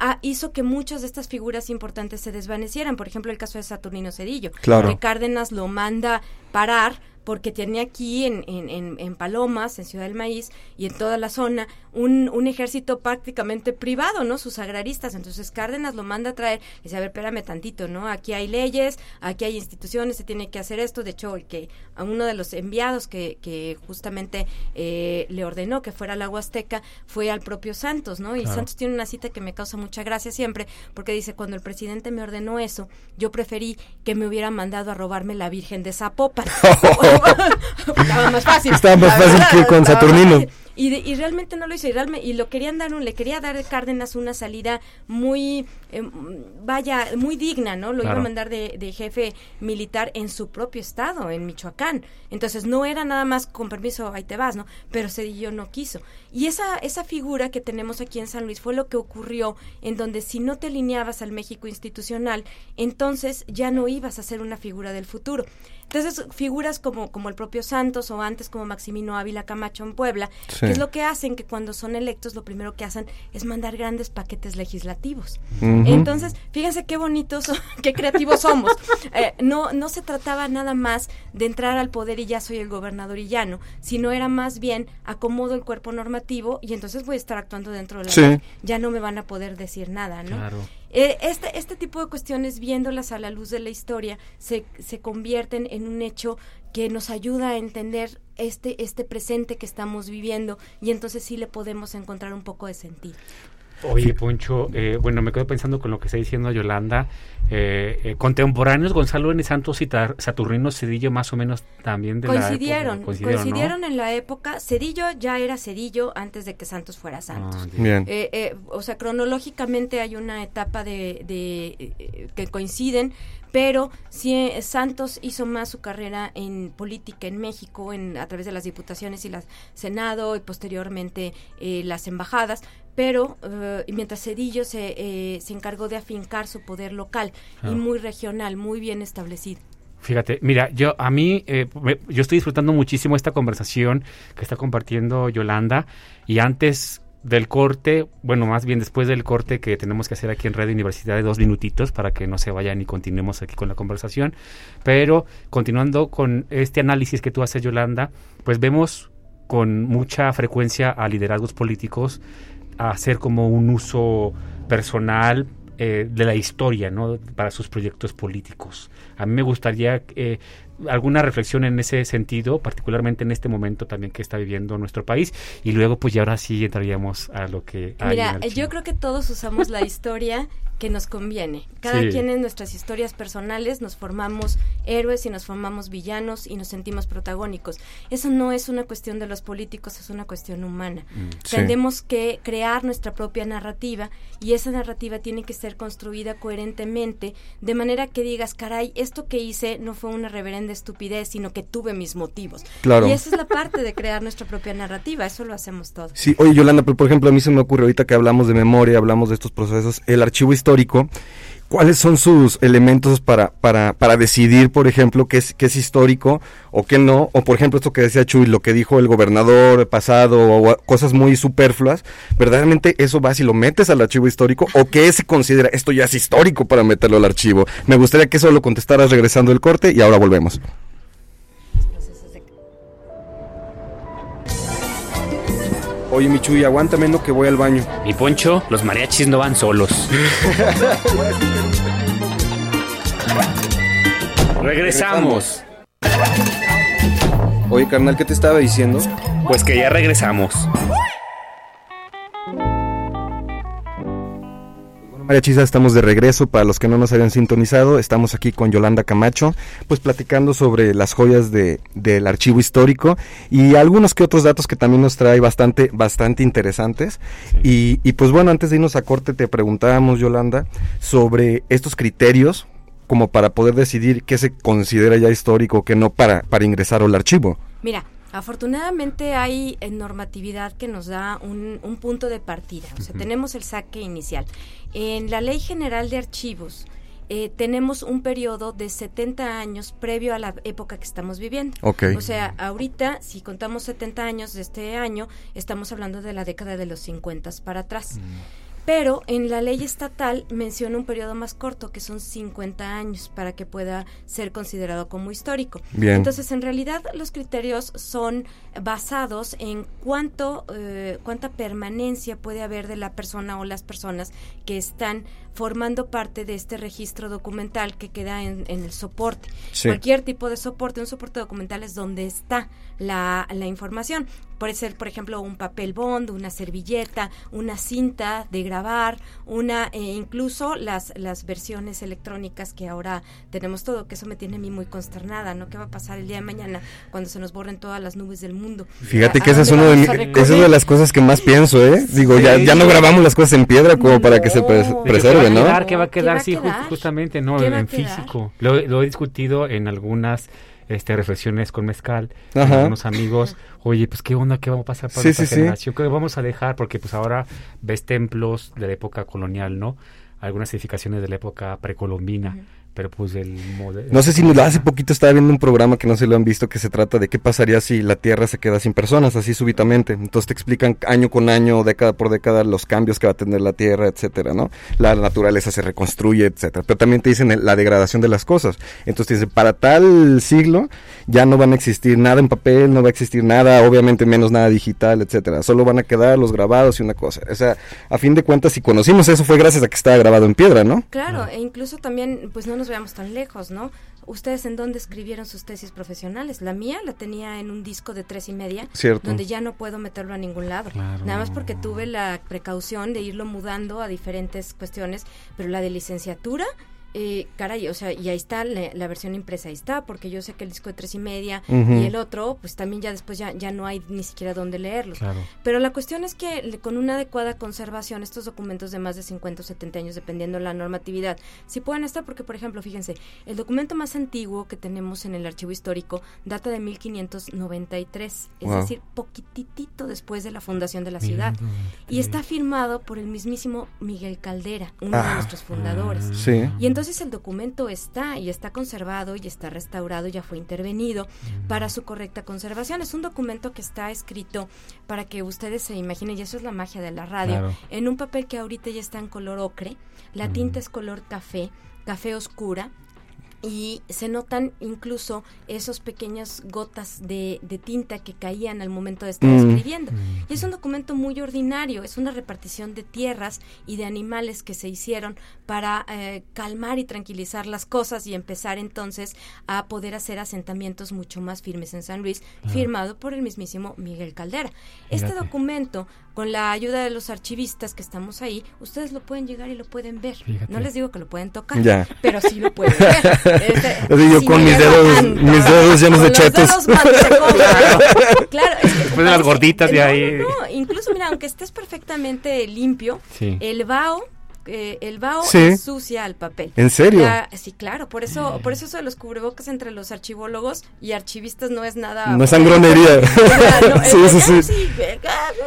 Ah, hizo que muchas de estas figuras importantes se desvanecieran. Por ejemplo, el caso de Saturnino Cedillo, Claro. que Cárdenas lo manda parar porque tenía aquí en, en, en, en Palomas, en Ciudad del Maíz y en toda la zona, un, un ejército prácticamente privado, ¿no? Sus agraristas. Entonces Cárdenas lo manda a traer y dice, a ver, espérame tantito, ¿no? Aquí hay leyes, aquí hay instituciones, se tiene que hacer esto. De hecho, el que a uno de los enviados que, que justamente eh, le ordenó que fuera al agua azteca fue al propio Santos, ¿no? Y Claro. Santos tiene una cita que me causa mucha gracia siempre, porque dice, cuando el presidente me ordenó eso, yo preferí que me hubiera mandado a robarme la Virgen de Zapopan. Estaba más fácil. Estaba más fácil que con Saturnino. Y, de- y realmente no lo hizo y, realme- y lo querían dar un, le quería dar a Cárdenas una salida muy eh, vaya muy digna no lo iba a mandar de, de jefe militar en su propio estado en Michoacán. Entonces no era nada más con permiso ahí te vas no pero Cedillo no quiso. Y esa esa figura que tenemos aquí en San Luis fue lo que ocurrió en donde si no te alineabas al México institucional entonces ya no ibas a ser una figura del futuro. Entonces figuras como como el propio Santos o antes como Maximino Ávila Camacho en Puebla Sí. Que es lo que hacen que cuando son electos lo primero que hacen es mandar grandes paquetes legislativos. Entonces, fíjense qué bonitos, qué creativos somos. Eh, no, no se trataba nada más de entrar al poder y ya soy el gobernador y ya no, sino era más bien acomodo el cuerpo normativo y entonces voy a estar actuando dentro de la Sí. ley. Ya no me van a poder decir nada, ¿no? Claro. Eh, este, este tipo de cuestiones, viéndolas a la luz de la historia, se, se convierten en un hecho que nos ayuda a entender este, este presente que estamos viviendo y entonces sí le podemos encontrar un poco de sentido. Oye, Poncho, eh, bueno, me quedo pensando con lo que está diciendo Yolanda. Eh, eh, contemporáneos, Gonzalo N. Santos y Tar- Saturnino Cedillo, más o menos también de Coincidieron, la época. coincidieron, ¿no? en la época. Cedillo ya era Cedillo antes de que Santos fuera Santos. Ah, bien. Eh, eh, o sea, cronológicamente hay una etapa de, de, eh, que coinciden, pero eh, Santos hizo más su carrera en política en México, en, a través de las diputaciones y el Senado y posteriormente eh, las embajadas, pero eh, mientras Cedillo se, eh, se encargó de afincar su poder local Ah. y muy regional, muy bien establecido. Fíjate, mira, yo a mí, eh, me- yo estoy disfrutando muchísimo esta conversación que está compartiendo Yolanda y antes del corte, bueno, más bien después del corte que tenemos que hacer aquí en Radio Universidad de dos minutitos para que no se vayan y continuemos aquí con la conversación, pero continuando con este análisis que tú haces, Yolanda, pues vemos con mucha frecuencia a liderazgos políticos a hacer como un uso personal eh, de la historia, ¿no? Para sus proyectos políticos. A mí me gustaría eh, alguna reflexión en ese sentido, particularmente en este momento también que está viviendo nuestro país, y luego pues ya ahora sí entraríamos a lo que hay Mira, en el yo creo que todos usamos la historia que nos conviene. Cada Sí. quien en nuestras historias personales nos formamos héroes y nos formamos villanos y nos sentimos protagónicos. Eso no es una cuestión de los políticos, es una cuestión humana. Mm, sí. Tenemos que crear nuestra propia narrativa y esa narrativa tiene que ser construida coherentemente de manera que digas, caray, esto que hice no fue una reverenda estupidez, sino que tuve mis motivos. Claro. Y esa es la parte de crear nuestra propia narrativa, eso lo hacemos todos. Sí, oye Yolanda, pero por ejemplo a mí se me ocurre ahorita que hablamos de memoria, hablamos de estos procesos, el archivo histórico, ¿cuáles son sus elementos para, para, para decidir, por ejemplo, qué es, qué es histórico o qué no? O por ejemplo esto que decía Chuy, lo que dijo el gobernador pasado o cosas muy superfluas, ¿verdaderamente eso va si lo metes al archivo histórico o qué se considera esto ya es histórico para meterlo al archivo? Me gustaría que eso lo contestaras regresando el corte y ahora volvemos. Oye, mi Chuy, aguántame no que voy al baño. Mi poncho, los mariachis no van solos. Regresamos. Oye, carnal, ¿qué te estaba diciendo? Pues que ya regresamos. Mariachisa, estamos de regreso. Para los que no nos habían sintonizado, estamos aquí con Yolanda Camacho, pues platicando sobre las joyas de, del archivo histórico y algunos que otros datos que también nos trae bastante, bastante interesantes. Y, y pues bueno, antes de irnos a corte, te preguntábamos, Yolanda, sobre estos criterios como para poder decidir qué se considera ya histórico, qué no para, para ingresar al archivo. Mira, afortunadamente hay eh, normatividad que nos da un, un punto de partida. O sea, tenemos el saque inicial. En la Ley General de Archivos eh, tenemos un periodo de 70 años previo a la época que estamos viviendo. Ok. O sea, ahorita, si contamos 70 años de este año, estamos hablando de la década de los 50 para atrás. Pero en la ley estatal menciona un periodo más corto, que son 50 años, para que pueda ser considerado como histórico. Bien. Entonces, en realidad, los criterios son basados en cuánto, eh, cuánta permanencia puede haber de la persona o las personas que están formando parte de este registro documental que queda en, en el soporte. Sí. Cualquier tipo de soporte, un soporte documental es donde está la, la información. Puede ser, por ejemplo, un papel bond, una servilleta, una cinta de grabar, una eh, incluso las las versiones electrónicas que ahora tenemos todo, que eso me tiene a mí muy consternada, ¿no? ¿Qué va a pasar el día de mañana cuando se nos borren todas las nubes del mundo? Fíjate ¿A- que esa es, uno de mi- recorrer? esa es una de las cosas que más pienso, ¿eh? Digo, ya, ya no grabamos las cosas en piedra como para que se pres- ¿De qué preserve, va a ¿no? quedar? ¿Qué va a ¿Qué quedar? va a sí, justamente, ¿no? ¿Qué En, físico. Lo, lo he discutido en algunas este, reflexiones con Mezcal, con algunos amigos. Oye, pues qué onda, qué va a pasar para Sí, sí. generación, qué vamos a dejar, porque pues ahora ves templos de la época colonial, ¿no? Algunas edificaciones de la época precolombina, pero pues el modelo... No sé si nos- hace poquito estaba viendo un programa que no se lo han visto que se trata de qué pasaría si la Tierra se queda sin personas así súbitamente. Entonces te explican año con año, década por década los cambios que va a tener la Tierra, etcétera, ¿no? La naturaleza se reconstruye, etcétera. Pero también te dicen el- la degradación de las cosas. Entonces te dicen para tal siglo ya no van a existir nada en papel, no va a existir nada, obviamente menos nada digital, etcétera. Solo van a quedar los grabados y una cosa. O sea, a fin de cuentas si conocimos eso fue gracias a que estaba grabado en piedra, ¿no? Claro, e incluso también, pues no nos veamos tan lejos, ¿no? ¿Ustedes en dónde escribieron sus tesis profesionales? La mía la tenía en un disco de tres y media, Cierto. donde ya no puedo meterlo a ningún lado. Claro. Nada más porque tuve la precaución de irlo mudando a diferentes cuestiones, pero la de licenciatura eh, caray, o sea, y ahí está la, la, versión impresa, ahí está, porque yo sé que el disco de tres y media y el otro, pues también ya después ya, ya no hay ni siquiera dónde leerlos. Claro. Pero la cuestión es que le- con una adecuada conservación, estos documentos de más de 50 o 70 años, dependiendo la normatividad, sí pueden estar, porque por ejemplo, fíjense, el documento más antiguo que tenemos en el archivo histórico data de 1593, es Wow. decir, poquitito después de la fundación de la ciudad. Y está firmado por el mismísimo Miguel Caldera, uno de Ah. nuestros fundadores. Sí. Y entonces el documento está y está conservado y está restaurado, ya fue intervenido para su correcta conservación. Es un documento que está escrito para que ustedes se imaginen, y eso es la magia de la radio, Claro. en un papel que ahorita ya está en color ocre, la tinta es color café, café oscura, y se notan incluso esos pequeñas gotas de, de tinta que caían al momento de estar Mm. escribiendo. Y es un documento muy ordinario, es una repartición de tierras y de animales que se hicieron para eh, calmar y tranquilizar las cosas y empezar entonces a poder hacer asentamientos mucho más firmes en San Luis, Claro. firmado por el mismísimo Miguel Caldera. Este documento, con la ayuda de los archivistas que estamos ahí, ustedes lo pueden llegar y lo pueden ver. Fíjate. No les digo que lo pueden tocar, Ya. pero sí lo pueden ver. Este, yo si con mis dedos, tanto, mis dedos llenos de chetos. dedos manchecos. claro, es que Después de las gorditas de no, ahí. No, no, incluso mira, aunque estés perfectamente limpio, Sí. el vaho eh, el vaho Sí. ensucia al papel. ¿En serio? Sí, claro, por eso, por eso eso de los cubrebocas entre los archivólogos y archivistas no es nada. No es sangronería. No, Sí, sí, sí.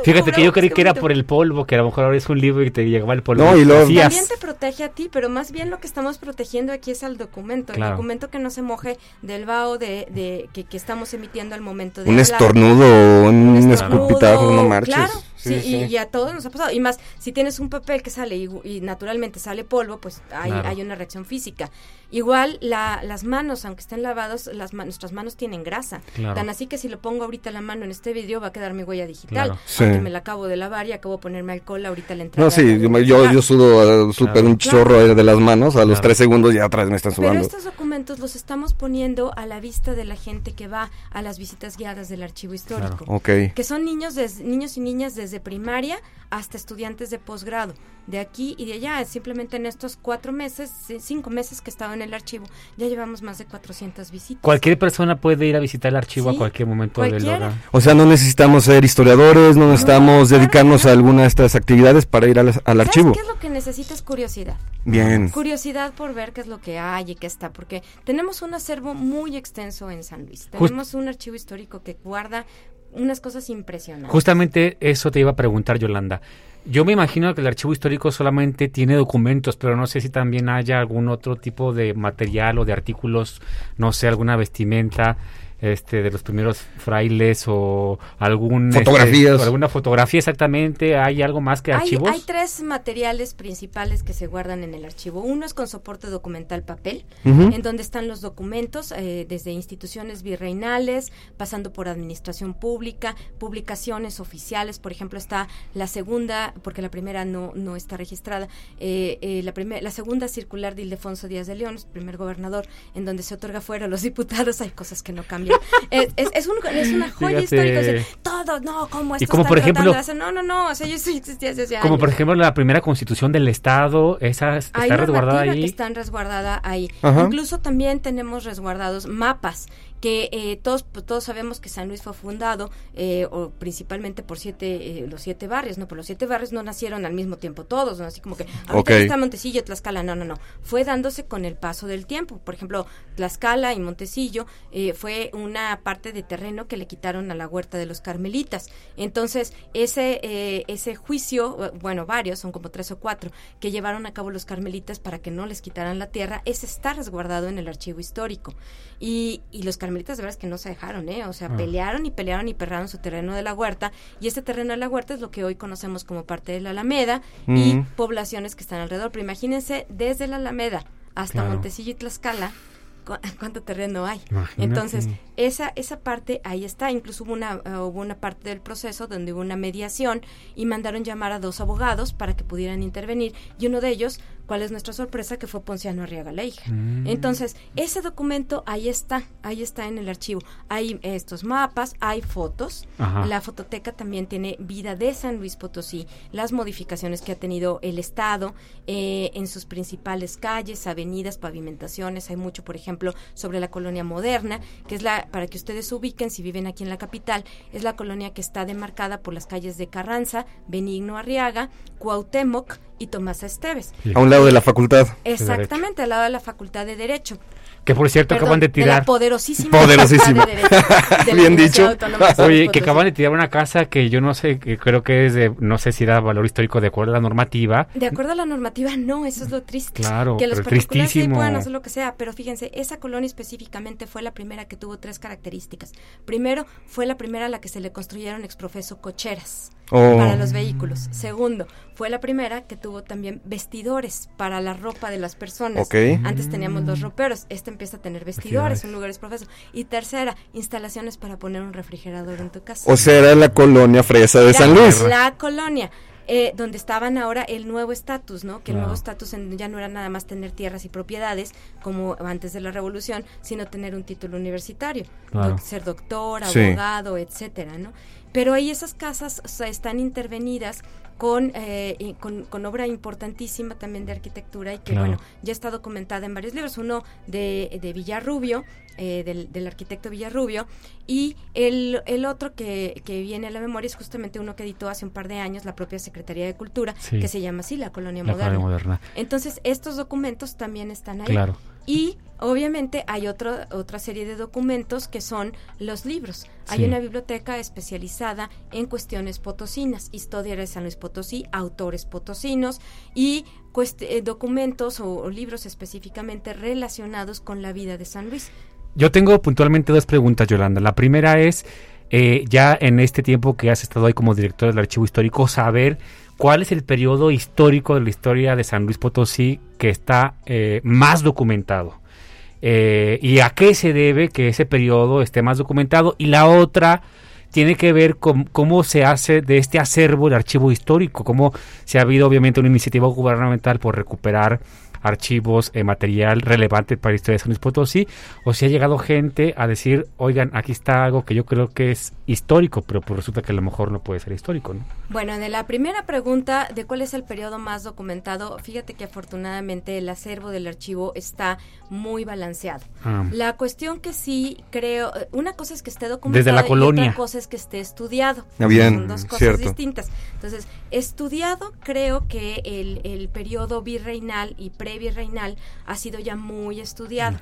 Fíjate que yo creí que era por el polvo, que a lo mejor ahora es un libro y te llegaba el polvo. No, y Hacías. También te protege a ti, pero más bien lo que estamos protegiendo aquí es al documento. Claro. El documento que no se moje del vaho de, de que, que estamos emitiendo al momento de Un hablar. estornudo o un estornudo, escupitajo, no marches. Claro, Sí, sí, sí. Y, y a todos nos ha pasado. Y más, si tienes un papel que sale y, y naturalmente sale polvo, pues hay, Claro. hay una reacción física. Igual la, las manos, aunque estén lavados, las ma- nuestras manos tienen grasa. Claro. Tan así que si lo pongo ahorita la mano en este video va a quedar mi huella digital. Claro. Sí. Aunque me la acabo de lavar y acabo de ponerme alcohol ahorita la entrada. No, sí, yo, yo, yo sudo uh, súper un Claro. chorro eh, de las manos, a los tres segundos ya atrás me están Pero sudando. estos documentos los estamos poniendo a la vista de la gente que va a las visitas guiadas del archivo histórico. Claro. Ok. Que son niños, des- niños y niñas desde primaria hasta estudiantes de posgrado, de aquí y de allá. Simplemente en estos cuatro meses, cinco meses que he estado en el archivo, ya llevamos más de 400 visitas. Cualquier persona puede ir a visitar el archivo Sí, a cualquier momento del hogar. O sea, no necesitamos ser historiadores, no necesitamos dedicarnos a alguna de estas actividades para ir al, al ¿Sabes archivo. qué es lo que necesitas? Curiosidad. Bien. Curiosidad por ver qué es lo que hay y qué está, porque tenemos un acervo muy extenso en San Luis. Just- Tenemos un archivo histórico que guarda unas cosas impresionantes. Justamente eso te iba a preguntar, Yolanda. Yo me imagino que el archivo histórico solamente tiene documentos, pero no sé si también haya algún otro tipo de material o de artículos, no sé, alguna vestimenta este de los primeros frailes o algún este, Fotografías. o alguna fotografía exactamente, hay algo más que Hay, archivos. hay tres materiales principales que se guardan en el archivo. Uno es con soporte documental papel, en donde están los documentos eh, desde instituciones virreinales, pasando por administración pública, publicaciones oficiales. Por ejemplo, está la segunda, porque la primera no, no está registrada, eh, eh, la, primer- la segunda circular de Ildefonso Díaz de León, primer gobernador, en donde se otorga fuera a los diputados. Hay cosas que no cambian. Es, es, es un- es una joya Fíjate. histórica. o sea, todo, no, como Y esto como están por ejemplo-? No, no, no. O sea, yo existía desde hace Como por años. ejemplo la primera constitución del Estado, esa está resguardada ahí. que están resguardada ahí. Ajá. Incluso también tenemos resguardados mapas que eh, todos pues, todos sabemos que San Luis fue fundado eh, o principalmente por siete eh, los siete barrios, no, pero los siete barrios no nacieron al mismo tiempo todos, ¿no? así como que ahorita Ok. está Montecillo, Tlaxcala, no, no, no, fue dándose con el paso del tiempo. Por ejemplo, Tlaxcala y Montecillo eh, fue una parte de terreno que le quitaron a la huerta de los carmelitas. Entonces ese eh, ese juicio, eh, bueno varios, son como tres o cuatro que llevaron a cabo los carmelitas para que no les quitaran la tierra, ese está resguardado en el archivo histórico. Y, y los carmelitas de verdad es que no se dejaron, ¿eh? O sea, Ah. pelearon y pelearon y perraron su terreno de la huerta. Y ese terreno de la huerta es lo que hoy conocemos como parte de la Alameda y poblaciones que están alrededor. Pero imagínense, desde la Alameda hasta Claro. Montecillo y Tlaxcala, cu- ¿cuánto terreno hay? Imagínate. Entonces, esa, esa parte ahí está. Incluso hubo una, eh, hubo una parte del proceso donde hubo una mediación y mandaron llamar a dos abogados para que pudieran intervenir. Y uno de ellos ¿Cuál es nuestra sorpresa? Que fue Ponciano Arriaga la hija. Mm. Entonces, ese documento ahí está, ahí está en el archivo. Hay estos mapas, hay fotos. Ajá. La fototeca también tiene vida de San Luis Potosí, las modificaciones que ha tenido el Estado eh, en sus principales calles, avenidas, pavimentaciones. Hay mucho, por ejemplo, sobre la colonia moderna, que es la, para que ustedes se ubiquen, si viven aquí en la capital, es la colonia que está demarcada por las calles de Carranza, Benigno Arriaga, Cuauhtémoc y Tomás Esteves. A un lado de la facultad. Exactamente, al lado de la Facultad de Derecho. Que por cierto Perdón, acaban de la tirar. poderosísima Poderosísima. De Derecho de la Bien dicho. Oye, que acaban de tirar una casa que yo no sé, que creo que es de, no sé si da valor histórico de acuerdo a la normativa. De acuerdo a la normativa, no, eso es lo triste. Claro, que los pero particulares sí tristísimo. puedan hacer lo que sea, pero fíjense, esa colonia específicamente fue la primera que tuvo tres características. Primero, fue la primera a la que se le construyeron exprofeso cocheras Oh. para los vehículos. Segundo, fue la primera que tuvo también vestidores para la ropa de las personas. Ok. Antes teníamos los roperos, este empieza a tener vestidores, Vestidores. un lugar exprofeso. Y tercera, instalaciones para poner un refrigerador en tu casa. O sea, era la colonia fresa de La- San Luis. La colonia. Eh, donde estaban ahora el nuevo estatus, ¿no? Que el nuevo estatus ya no era nada más tener tierras y propiedades como antes de la revolución, sino tener un título universitario, Claro. doc- ser doctor, Sí. abogado, etcétera, ¿no? Pero ahí esas casas o sea, están intervenidas con, eh, con, con obra importantísima también de arquitectura y que, Claro. bueno, ya está documentada en varios libros. Uno de, de Villarrubio, eh, del, del arquitecto Villarrubio, y el, el otro que, que viene a la memoria es justamente uno que editó hace un par de años la propia Secretaría de Cultura, Sí. que se llama así, La Colonia La Moderna. Entonces, estos documentos también están ahí. Claro. Y obviamente hay otro, otra serie de documentos que son los libros. Hay Sí. una biblioteca especializada en cuestiones potosinas, historia de San Luis Potosí, autores potosinos y eh, documentos o, o libros específicamente relacionados con la vida de San Luis. Yo tengo puntualmente dos preguntas, Yolanda. La primera es, eh, ya en este tiempo que has estado ahí como director del Archivo Histórico, saber cuál es el periodo histórico de la historia de San Luis Potosí que está eh, más documentado. Eh, y a qué se debe que ese periodo esté más documentado. Y la otra tiene que ver con cómo se hace de este acervo el archivo histórico, cómo se ha habido obviamente una iniciativa gubernamental por recuperar archivos, eh, material relevante para la historia de San Luis Potosí, o si ha llegado gente a decir, oigan, aquí está algo que yo creo que es histórico, pero pues resulta que a lo mejor no puede ser histórico, ¿no? Bueno, de la primera pregunta de cuál es el periodo más documentado, fíjate que afortunadamente el acervo del archivo está muy balanceado. Ah. La cuestión que sí creo, eh, una cosa es que esté documentado Desde la y colonia. otra cosa es que esté estudiado. Ah, bien, Son dos cosas cierto. distintas. Entonces, estudiado creo que el, el periodo virreinal y previrreinal ha sido ya muy estudiado.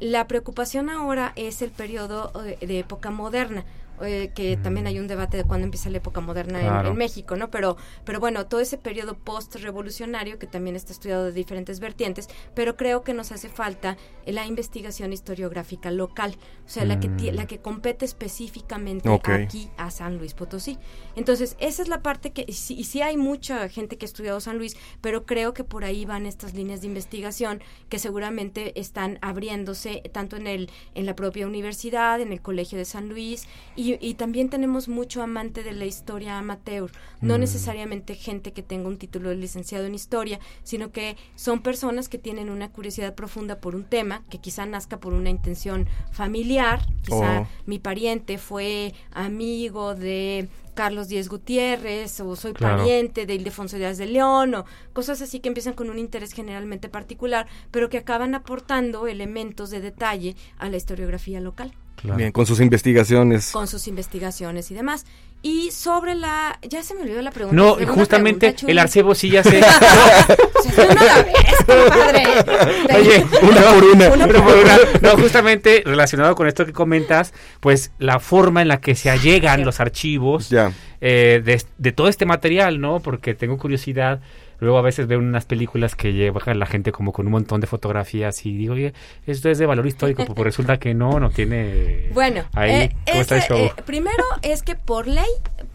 La preocupación ahora es el periodo eh, de época moderna. Eh, que también hay un debate de cuándo empieza la época moderna en- Claro. en, México, ¿no? Pero, pero bueno, todo ese periodo post-revolucionario que también está estudiado de diferentes vertientes, pero creo que nos hace falta la investigación historiográfica local, o sea, la que ti- Mm. la que compete específicamente aquí a San Luis Potosí. Entonces, esa es la parte que, y sí, y sí hay mucha gente que ha estudiado San Luis, pero creo que por ahí van estas líneas de investigación que seguramente están abriéndose tanto en el en la propia universidad, en el Colegio de San Luis, y, y también tenemos mucho amante de la historia amateur, no Mm. necesariamente gente que tenga un título de licenciado en historia, sino que son personas que tienen una curiosidad profunda por un tema, que quizá nazca por una intención familiar, quizá Oh. mi pariente fue amigo de Carlos Díez Gutiérrez o soy Claro. pariente de Ildefonso Díaz de León o cosas así que empiezan con un interés generalmente particular, pero que acaban aportando elementos de detalle a la historiografía local Claro. Bien, con sus investigaciones. con sus investigaciones y demás. Y sobre la ya se me olvidó la pregunta. No, justamente pregunta, el archivo sí ya compadre. Oye, Una por una. Una por una- no, justamente relacionado con esto que comentas, pues la forma en la que se allegan los archivos Ya. eh, de, de todo este material, ¿no? Porque tengo curiosidad. Luego a veces veo unas películas que lleva la gente como con un montón de fotografías y digo, oye, esto es de valor histórico, pues resulta que no, no tiene... Bueno, Ahí, eh, ¿cómo está el ese, show? eh, primero es que por ley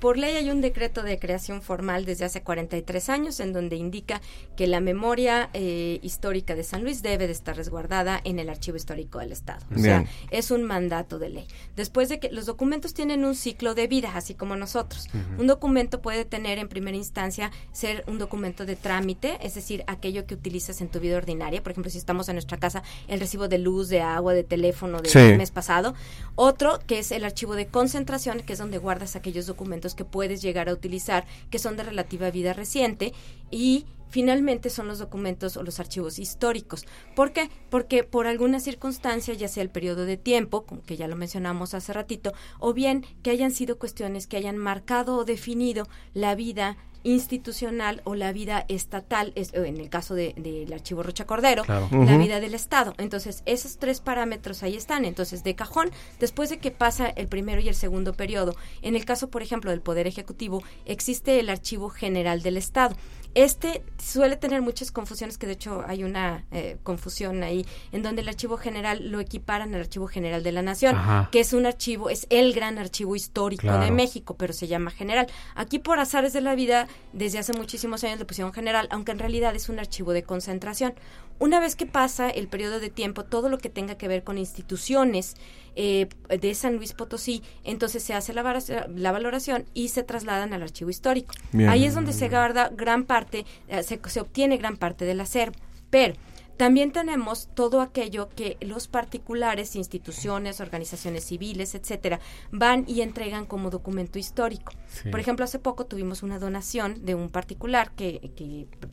por ley hay un decreto de creación formal desde hace 43 años en donde indica que la memoria eh, histórica de San Luis debe de estar resguardada en el archivo histórico del Estado. O sea, es un mandato de ley. Después de que los documentos tienen un ciclo de vida, así como nosotros. Un documento puede tener en primera instancia ser un documento de trámite, es decir, aquello que utilizas en tu vida ordinaria. Por ejemplo, si estamos en nuestra casa, el recibo de luz, de agua, de teléfono del mes pasado. Otro que es el archivo de concentración, que es donde guardas aquellos documentos que puedes llegar a utilizar, que son de relativa vida reciente. Y finalmente son los documentos o los archivos históricos. ¿Por qué? Porque por alguna circunstancia, ya sea el periodo de tiempo, que ya lo mencionamos hace ratito, o bien que hayan sido cuestiones que hayan marcado o definido la vida institucional o la vida estatal, en el caso del archivo Rocha Cordero, la vida del Estado. Entonces, esos tres parámetros ahí están. Entonces, de cajón, después de que pasa el primero y el segundo periodo, en el caso, por ejemplo, del Poder Ejecutivo, existe el Archivo General del Estado. Este suele tener muchas confusiones, que de hecho hay una eh, confusión ahí, en donde el archivo general lo equiparan al archivo general de la Nación, que es un archivo, es el gran archivo histórico de México, pero se llama general. Aquí por azares de la vida, desde hace muchísimos años le pusieron general, aunque en realidad es un archivo de concentración. Una vez que pasa el periodo de tiempo, todo lo que tenga que ver con instituciones eh, de San Luis Potosí, entonces se hace la, valoración y se trasladan al archivo histórico. Ahí es donde se guarda gran parte, eh, se, se obtiene gran parte del acervo. Pero también tenemos todo aquello que los particulares, instituciones, organizaciones civiles, etcétera, van y entregan como documento histórico. Por ejemplo, hace poco tuvimos una donación de un particular que,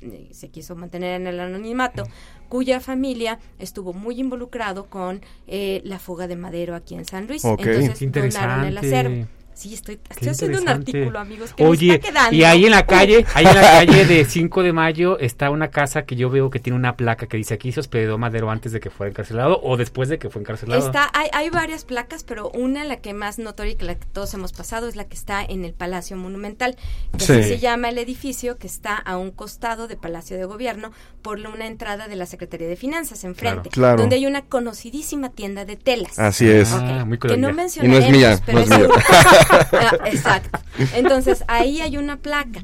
eh, se quiso mantener en el anonimato, cuya familia estuvo muy involucrado con eh, la fuga de madero aquí en San Luis. Entonces donaron el acervo. Sí, estoy, haciendo un artículo, amigos. Que Oye, está quedando. y ahí en la calle, ahí en la calle de 5 de mayo está una casa que yo veo que tiene una placa que dice aquí se hospedó Madero antes de que fuera encarcelado o después de que fue encarcelado. Está, hay, hay varias placas, pero una, la que más notoria y que la que todos hemos pasado, es la que está en el Palacio Monumental, que se llama el edificio que está a un costado de Palacio de Gobierno por una entrada de la Secretaría de Finanzas enfrente, donde hay una conocidísima tienda de telas. Así es. Ah, muy que no y no es mía, no es mía. Ah, exacto. Entonces, ahí hay una placa.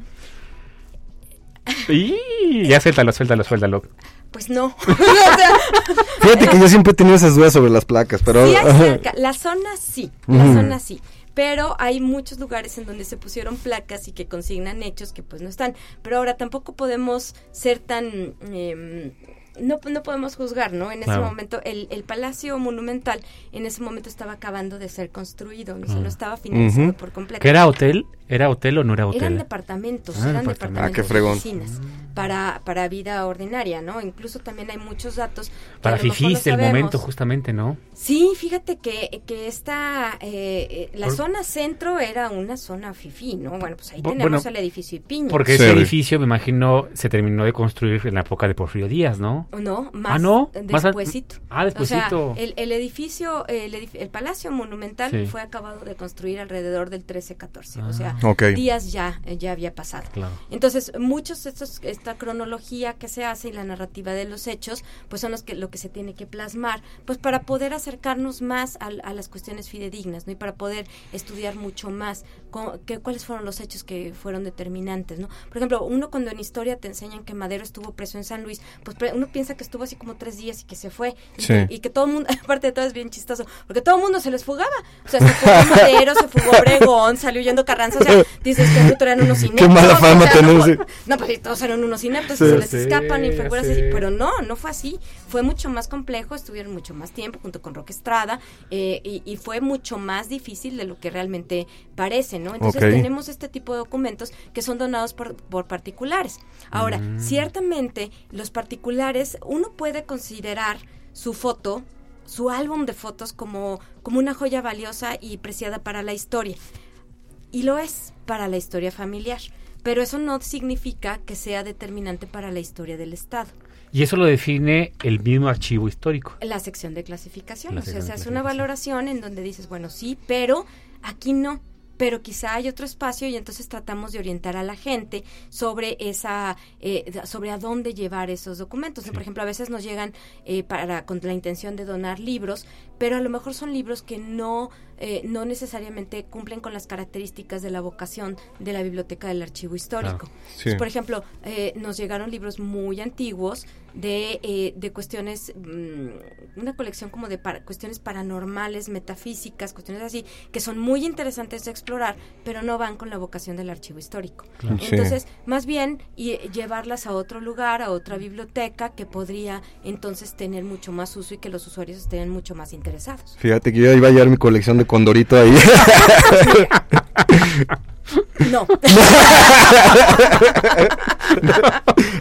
Y ya suéltalo, suéltalo, suéltalo. Pues no. Fíjate que yo siempre he tenido esas dudas sobre las placas, pero... La zona sí, la zona sí pero hay muchos lugares en donde se pusieron placas y que consignan hechos que pues no están. Pero ahora tampoco podemos ser tan eh, no, no podemos juzgar, ¿no? En ese momento, el, el, Palacio Monumental en ese momento estaba acabando de ser construido, no, se lo ah. estaba finalizando por completo. ¿Qué era hotel? ¿Era hotel o no era hotel? Eran departamentos, ah, eran departamentos ah, oficinas para, para vida ordinaria, ¿no? Incluso también hay muchos datos. para fifís el momento justamente, ¿no? Sí, fíjate que, que esta, eh, la zona centro era una zona fifí, ¿no? Bueno, pues ahí tenemos el edificio Ipiña. Porque ese edificio, me imagino, se terminó de construir en la época de Porfirio Díaz, ¿no? No, más ¿Ah, no? despuésito. ah, despuésito. O sea, el, el, edificio, el, el, Palacio Monumental fue acabado de construir alrededor del 13-14, o sea, días ya, ya había pasado. Entonces, muchos de estos, esta cronología que se hace y la narrativa de los hechos, pues son los que, lo que se tiene que plasmar, pues para poder acercarnos más a, las cuestiones fidedignas, ¿no? Y para poder estudiar mucho más que, cuáles fueron los hechos que fueron determinantes, ¿no? Por ejemplo, uno cuando en historia te enseñan que Madero estuvo preso en San Luis, pues uno piensa que estuvo así como tres días y que se fue, y, que, todo el mundo, aparte de todo es bien chistoso, porque todo el mundo se les fugaba, o sea, se fugó Madero, se fugó Obregón, salió yendo Carranza, sea, dices que eran unos ineptos. Qué mala fama tenemos. No, pues todos eran unos ineptos, se les escapan y figuras así. Pero no, no fue así. Fue mucho más complejo, estuvieron mucho más tiempo junto con Roque Estrada eh, y, fue mucho más difícil de lo que realmente parece, ¿no? Entonces tenemos este tipo de documentos que son donados por, por particulares. Ahora, mm. ciertamente los particulares, uno puede considerar su foto su álbum de fotos como, como una joya valiosa y preciada para la historia y lo es para la historia familiar, pero eso no significa que sea determinante para la historia del Estado. Y eso lo define el mismo archivo histórico. La sección de clasificación. o sea, se hace una valoración en donde dices, bueno, sí, pero aquí no pero quizá hay otro espacio y entonces tratamos de orientar a la gente sobre esa, eh, sobre a dónde llevar esos documentos. Por ejemplo, a veces nos llegan eh, para con la intención de donar libros, pero a lo mejor son libros que no eh, no necesariamente cumplen con las características de la vocación de la biblioteca del archivo histórico. Sí. por ejemplo, eh, nos llegaron libros muy antiguos de, eh, de cuestiones, mm, una colección como de para- cuestiones paranormales, metafísicas, cuestiones así, que son muy interesantes de explorar, pero no van con la vocación del archivo histórico. Claro. Sí. Entonces, más bien, y, llevarlas a otro lugar, a otra biblioteca, que podría entonces tener mucho más uso y que los usuarios estén mucho más interesados. Fíjate que yo iba a llevar mi colección de Condorito ahí. No.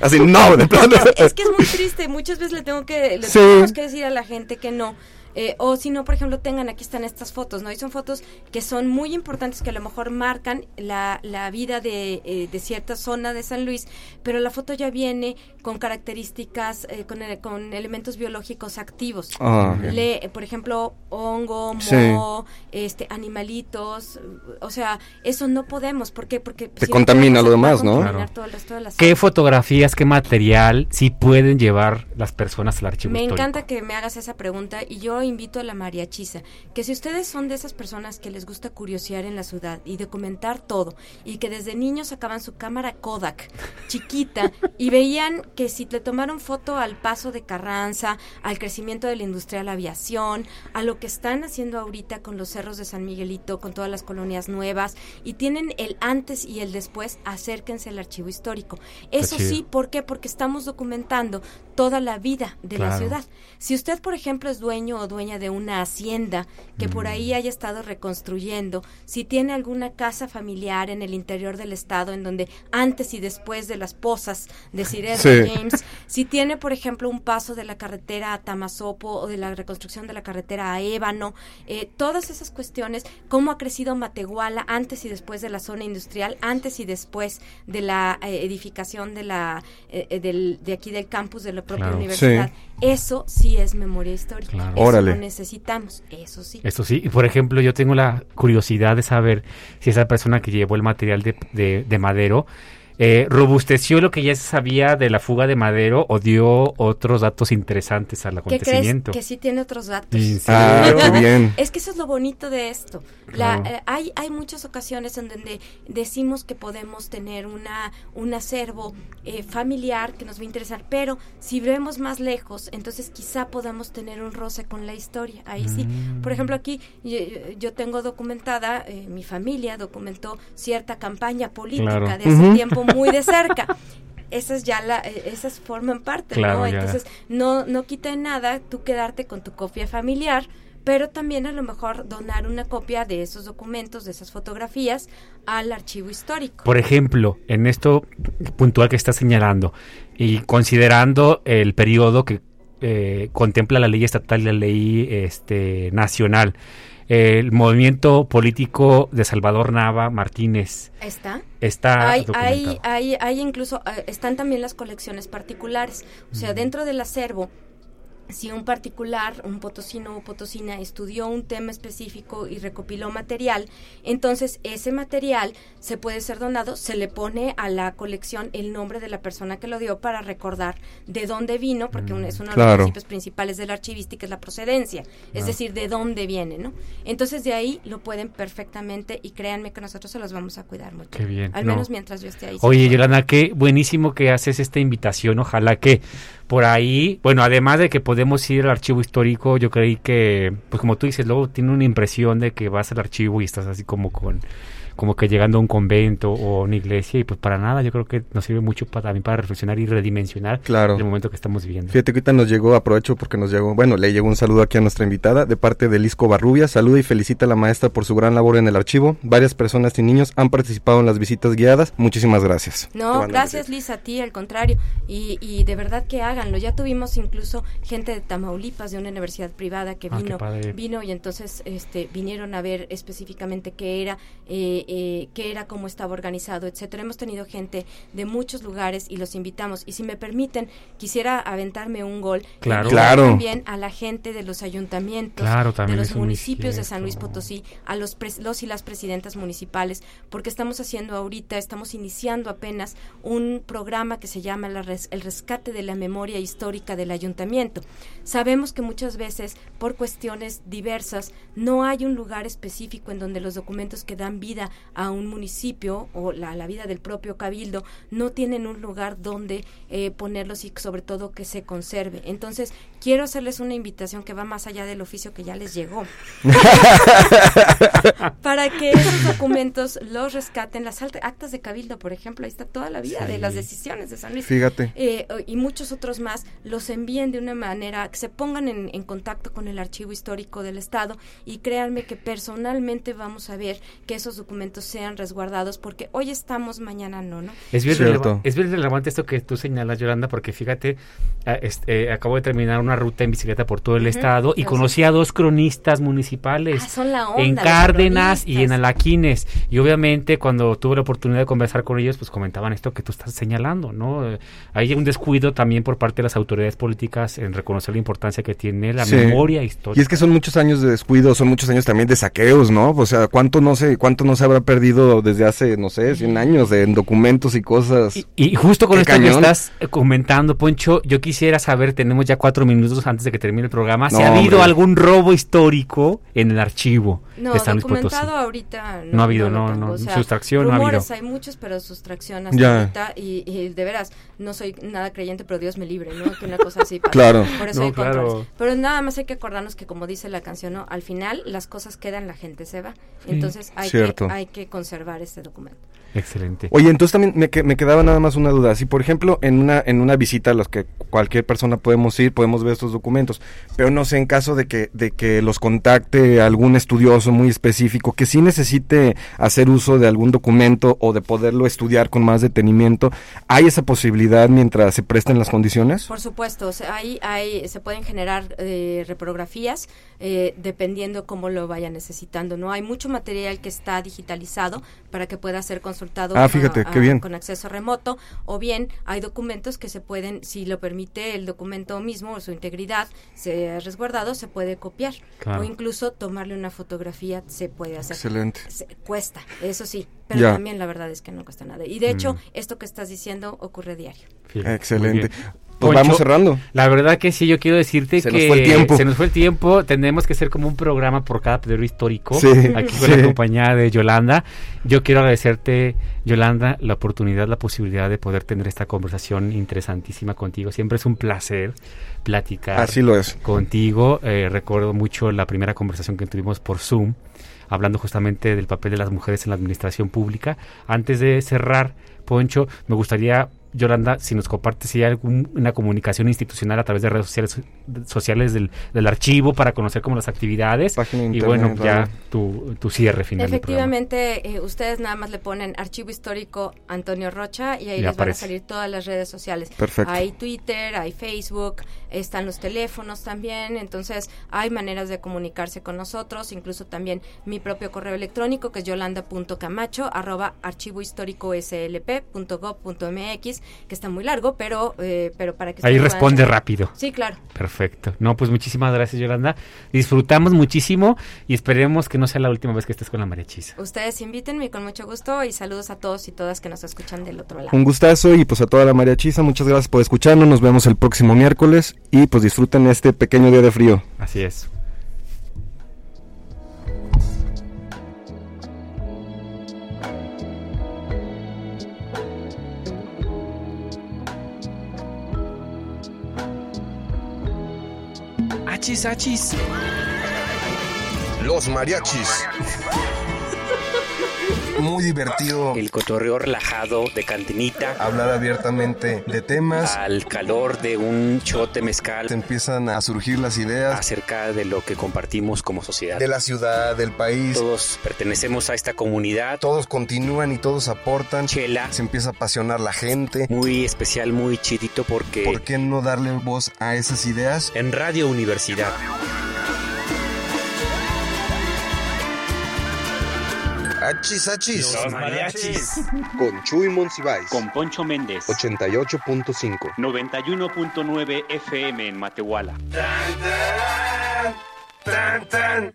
Así, no, de plano. es que es muy triste. Muchas veces le tengo que, le Sí. tenemos que decir a la gente que no. Eh, o si no, por ejemplo, tengan, aquí están estas fotos, ¿no? Y son fotos que son muy importantes, que a lo mejor marcan la, la vida de, eh, de cierta zona de San Luis, pero la foto ya viene con características, eh, con, con elementos biológicos activos. Ah. Le- por ejemplo, hongo, Sí. moho, este, animalitos, o sea, eso no podemos. ¿Por qué? Porque Te si contamina lo demás, ¿no? contaminar Claro. todo el resto de la ¿Qué fotografías, qué material sí pueden llevar las personas al archivo Me histórico? encanta que me hagas esa pregunta y yo invito a la mariachiza que si ustedes son de esas personas que les gusta curiosear en la ciudad y documentar todo y que desde niños sacaban su cámara Kodak chiquita y veían que si le tomaron foto al paso de Carranza, al crecimiento de la industria de la aviación, a lo que están haciendo ahorita con los cerros de San Miguelito, con todas las colonias nuevas y tienen el antes y el después, acérquense al archivo histórico. Eso sí, ¿por qué? Porque estamos documentando toda la vida de la ciudad. Si usted, por ejemplo, es dueño o dueña de una hacienda que por Mm. ahí haya estado reconstruyendo, si tiene alguna casa familiar en el interior del estado en donde antes y después de las pozas de Sir Edward Sí. James, si tiene, por ejemplo, un paso de la carretera a Tamazopo o de la reconstrucción de la carretera a Ébano, eh, todas esas cuestiones, cómo ha crecido Matehuala antes y después de la zona industrial, antes y después de la eh, edificación de la eh, eh, del, de aquí del campus de la propia Claro. universidad. Sí. Eso sí es memoria histórica. Claro. Eso Órale. lo necesitamos, eso sí. Esto sí, y por ejemplo, yo tengo la curiosidad de saber si esa persona que llevó el material de, de- de Madero eh, robusteció lo que ya se sabía de la fuga de Madero o dio otros datos interesantes al ¿Qué crees? acontecimiento. Que sí tiene otros datos. ¿En Ah, qué bien. Es que eso es lo bonito de esto. La, Claro. eh, hay, hay muchas ocasiones en donde decimos que podemos tener una, un acervo eh, familiar que nos va a interesar, pero si vemos más lejos, entonces quizá podamos tener un roce con la historia. Ahí sí. Por ejemplo, aquí yo, yo tengo documentada, eh, mi familia documentó cierta campaña política Claro. de hace Ujú. tiempo muy de cerca. Esas ya la, eh, esas forman parte, Claro, ¿no? ya. Entonces, no, no quita en nada tú quedarte con tu copia familiar, pero también a lo mejor donar una copia de esos documentos, de esas fotografías, al archivo histórico. Por ejemplo, en esto puntual que está señalando, y considerando el periodo que eh, contempla la ley estatal y la ley este, nacional, el movimiento político de Salvador Nava Martínez ¿Está? está hay, documentado. hay, hay, hay incluso, eh, están también las colecciones particulares. O sea, dentro del acervo, si un particular, un potosino o potosina estudió un tema específico y recopiló material, entonces ese material se puede ser donado, se le pone a la colección el nombre de la persona que lo dio para recordar de dónde vino, porque un- es uno de los principios principales de la archivística, es la procedencia, es decir, de dónde viene, ¿no? Entonces de ahí lo pueden perfectamente y créanme que nosotros se los vamos a cuidar mucho. Qué bien, Al no. menos mientras yo esté ahí. Oye. Yolanda, qué buenísimo que haces esta invitación. Ojalá que por ahí, bueno, además de que podemos ir al archivo histórico, yo creí que, pues como tú dices, luego tiene una impresión de que vas al archivo y estás así como con como que llegando a un convento o a una iglesia y pues para nada, yo creo que nos sirve mucho para, también para reflexionar y redimensionar Claro. el momento que estamos viviendo. Fíjate que ahorita nos llegó, aprovecho porque nos llegó, bueno, le llegó un saludo aquí a nuestra invitada de parte de Lisco Barrubia. Saluda y felicita a la maestra por su gran labor en el archivo. Varias personas y niños han participado en las visitas guiadas. Muchísimas gracias. No, gracias. Liz a ti, al contrario. Y, y de verdad que háganlo. Ya tuvimos incluso gente de Tamaulipas, de una universidad privada que Ah, vino, vino y entonces este, vinieron a ver específicamente qué era, eh, eh, qué era, cómo estaba organizado, etcétera. Hemos tenido gente de muchos lugares y los invitamos. Y si me permiten, quisiera aventarme un gol. Claro. Claro. También a la gente de los ayuntamientos, Claro, también de los municipios de San Luis. Potosí, a los, pres- los y las presidentas municipales, porque estamos haciendo ahorita, estamos iniciando apenas un programa que se llama la res- el rescate de la memoria histórica del ayuntamiento. Sabemos que muchas veces, por cuestiones diversas, no hay un lugar específico en donde los documentos que dan vida a un municipio o la, la vida del propio cabildo no tienen un lugar donde eh, ponerlos y sobre todo que se conserve. Entonces, quiero hacerles una invitación que va más allá del oficio que ya les llegó. para que esos documentos los rescaten, las actas de cabildo, por ejemplo, ahí está toda la vida de las decisiones de San Luis. Fíjate. Eh, y muchos otros más, los envíen de una manera que se pongan en, en, contacto con el archivo histórico del Estado y créanme que personalmente vamos a ver que esos documentos sean resguardados porque hoy estamos, mañana no, ¿no? Es bien, releva es bien relevante esto que tú señalas, Yolanda, porque fíjate, este, acabo de terminar una ruta en bicicleta por todo el uh -huh, Estado y conocí a dos cronistas municipales ah, son la onda, en Cárdenas y en Alaquines. Y obviamente cuando tuve la oportunidad de conversar con ellos, pues comentaban esto que tú estás señalando, ¿no? Hay un descuido también por parte de las autoridades políticas en reconocer la importancia que tiene la sí. memoria histórica. Y es que son muchos años de descuido, son muchos años también de saqueos, ¿no? O sea, ¿cuánto no se, cuánto no se habrá perdido desde hace, no sé, 100 años de, en documentos y cosas? Y, y justo con esto cañón. que estás comentando, Poncho, yo quisiera saber, tenemos ya cuatro minutos antes de que termine el programa, no, si ha habido hombre. algún robo histórico en el archivo no, de San Luis documentado Potosí. ahorita no, no ha habido, no, no, o sea, sustracción rumores no ha habido. hay muchos, pero sustracción hasta ya. ahorita y, y, de veras, no soy nada creyente, pero Dios me libre, ¿no? Que una cosa así pasa. claro. Por eso No, hay claro. Pero nada más hay que acordarnos que como dice la canción, ¿no? Al final las cosas quedan, la gente se va. Entonces hay que, hay que conservar este documento. Excelente. Oye, entonces también me, me quedaba nada más una duda. Si, por ejemplo, en una, en una visita a los que cualquier persona podemos ir, podemos ver estos documentos, pero no sé, en caso de que, de que los contacte algún estudioso muy específico que sí necesite hacer uso de algún documento o de poderlo estudiar con más detenimiento, ¿hay esa posibilidad mientras se presten las condiciones? Por supuesto, o sea, ahí hay, se pueden generar eh, reprografías eh, dependiendo cómo lo vaya necesitando. No hay mucho material que está digitalizado para que pueda ser consultado Ah, fíjate, a- qué bien. con acceso remoto, o bien hay documentos que se pueden, si lo permite el documento mismo o su integridad, se ha resguardado, se puede copiar Claro. o incluso tomarle una fotografía se puede hacer. Excelente. Se- cuesta, eso sí, pero Ya. también la verdad es que no cuesta nada. Y de hecho, Mm. esto que estás diciendo ocurre diario. Excelente. Pues Poncho, vamos cerrando. La verdad que sí, yo quiero decirte Se que nos fue el tiempo. se nos fue el tiempo. Tenemos que hacer como un programa por cada periodo histórico. Sí, aquí con sí. la compañía de Yolanda. Yo quiero agradecerte, Yolanda, la oportunidad, la posibilidad de poder tener esta conversación interesantísima contigo. Siempre es un placer platicar Así lo es. contigo. Eh, recuerdo mucho la primera conversación que tuvimos por Zoom, hablando justamente del papel de las mujeres en la administración pública. Antes de cerrar, Poncho, me gustaría, Yolanda, si nos compartes si hay alguna comunicación institucional a través de redes sociales, sociales del, del archivo para conocer como las actividades. y bueno, internet, ya algo. tu, tu cierre final. Efectivamente, eh, ustedes nada más le ponen archivo histórico Antonio Rocha y ahí Y les aparece. van a salir todas las redes sociales. Perfecto. Hay Twitter, hay Facebook, están los teléfonos también, entonces hay maneras de comunicarse con nosotros, incluso también mi propio correo electrónico que es yolanda.camacho arroba archivo histórico slp.gov.mx, que está muy largo, pero, eh, pero para que Ahí puedan responde rápido. Sí, claro. Perfecto. No, pues muchísimas gracias, Yolanda. Disfrutamos muchísimo y esperemos que no sea la última vez que estés con la mariachisa. Ustedes invítenme con mucho gusto y saludos a todos y todas que nos escuchan del otro lado. Un gustazo y pues a toda la mariachisa, muchas gracias por escucharnos. Nos vemos el próximo miércoles y pues disfruten este pequeño día de frío. Así es. Achis, achis. Los mariachis. Muy divertido. El cotorreo relajado de cantinita. Hablar abiertamente de temas. Al calor de un chote mezcal. Se empiezan a surgir las ideas. Acerca de lo que compartimos como sociedad. De la ciudad, del país. Todos pertenecemos a esta comunidad. Todos continúan y todos aportan. Chela. Se empieza a apasionar la gente. Muy especial, muy chidito porque... ¿Por qué no darle voz a esas ideas? En Radio Universidad. Achis, achis. Los mariachis. Con Chuy Monsiváis. Con Poncho Méndez. 88.5. 91.9 FM en Matehuala. Tan, tan, tan.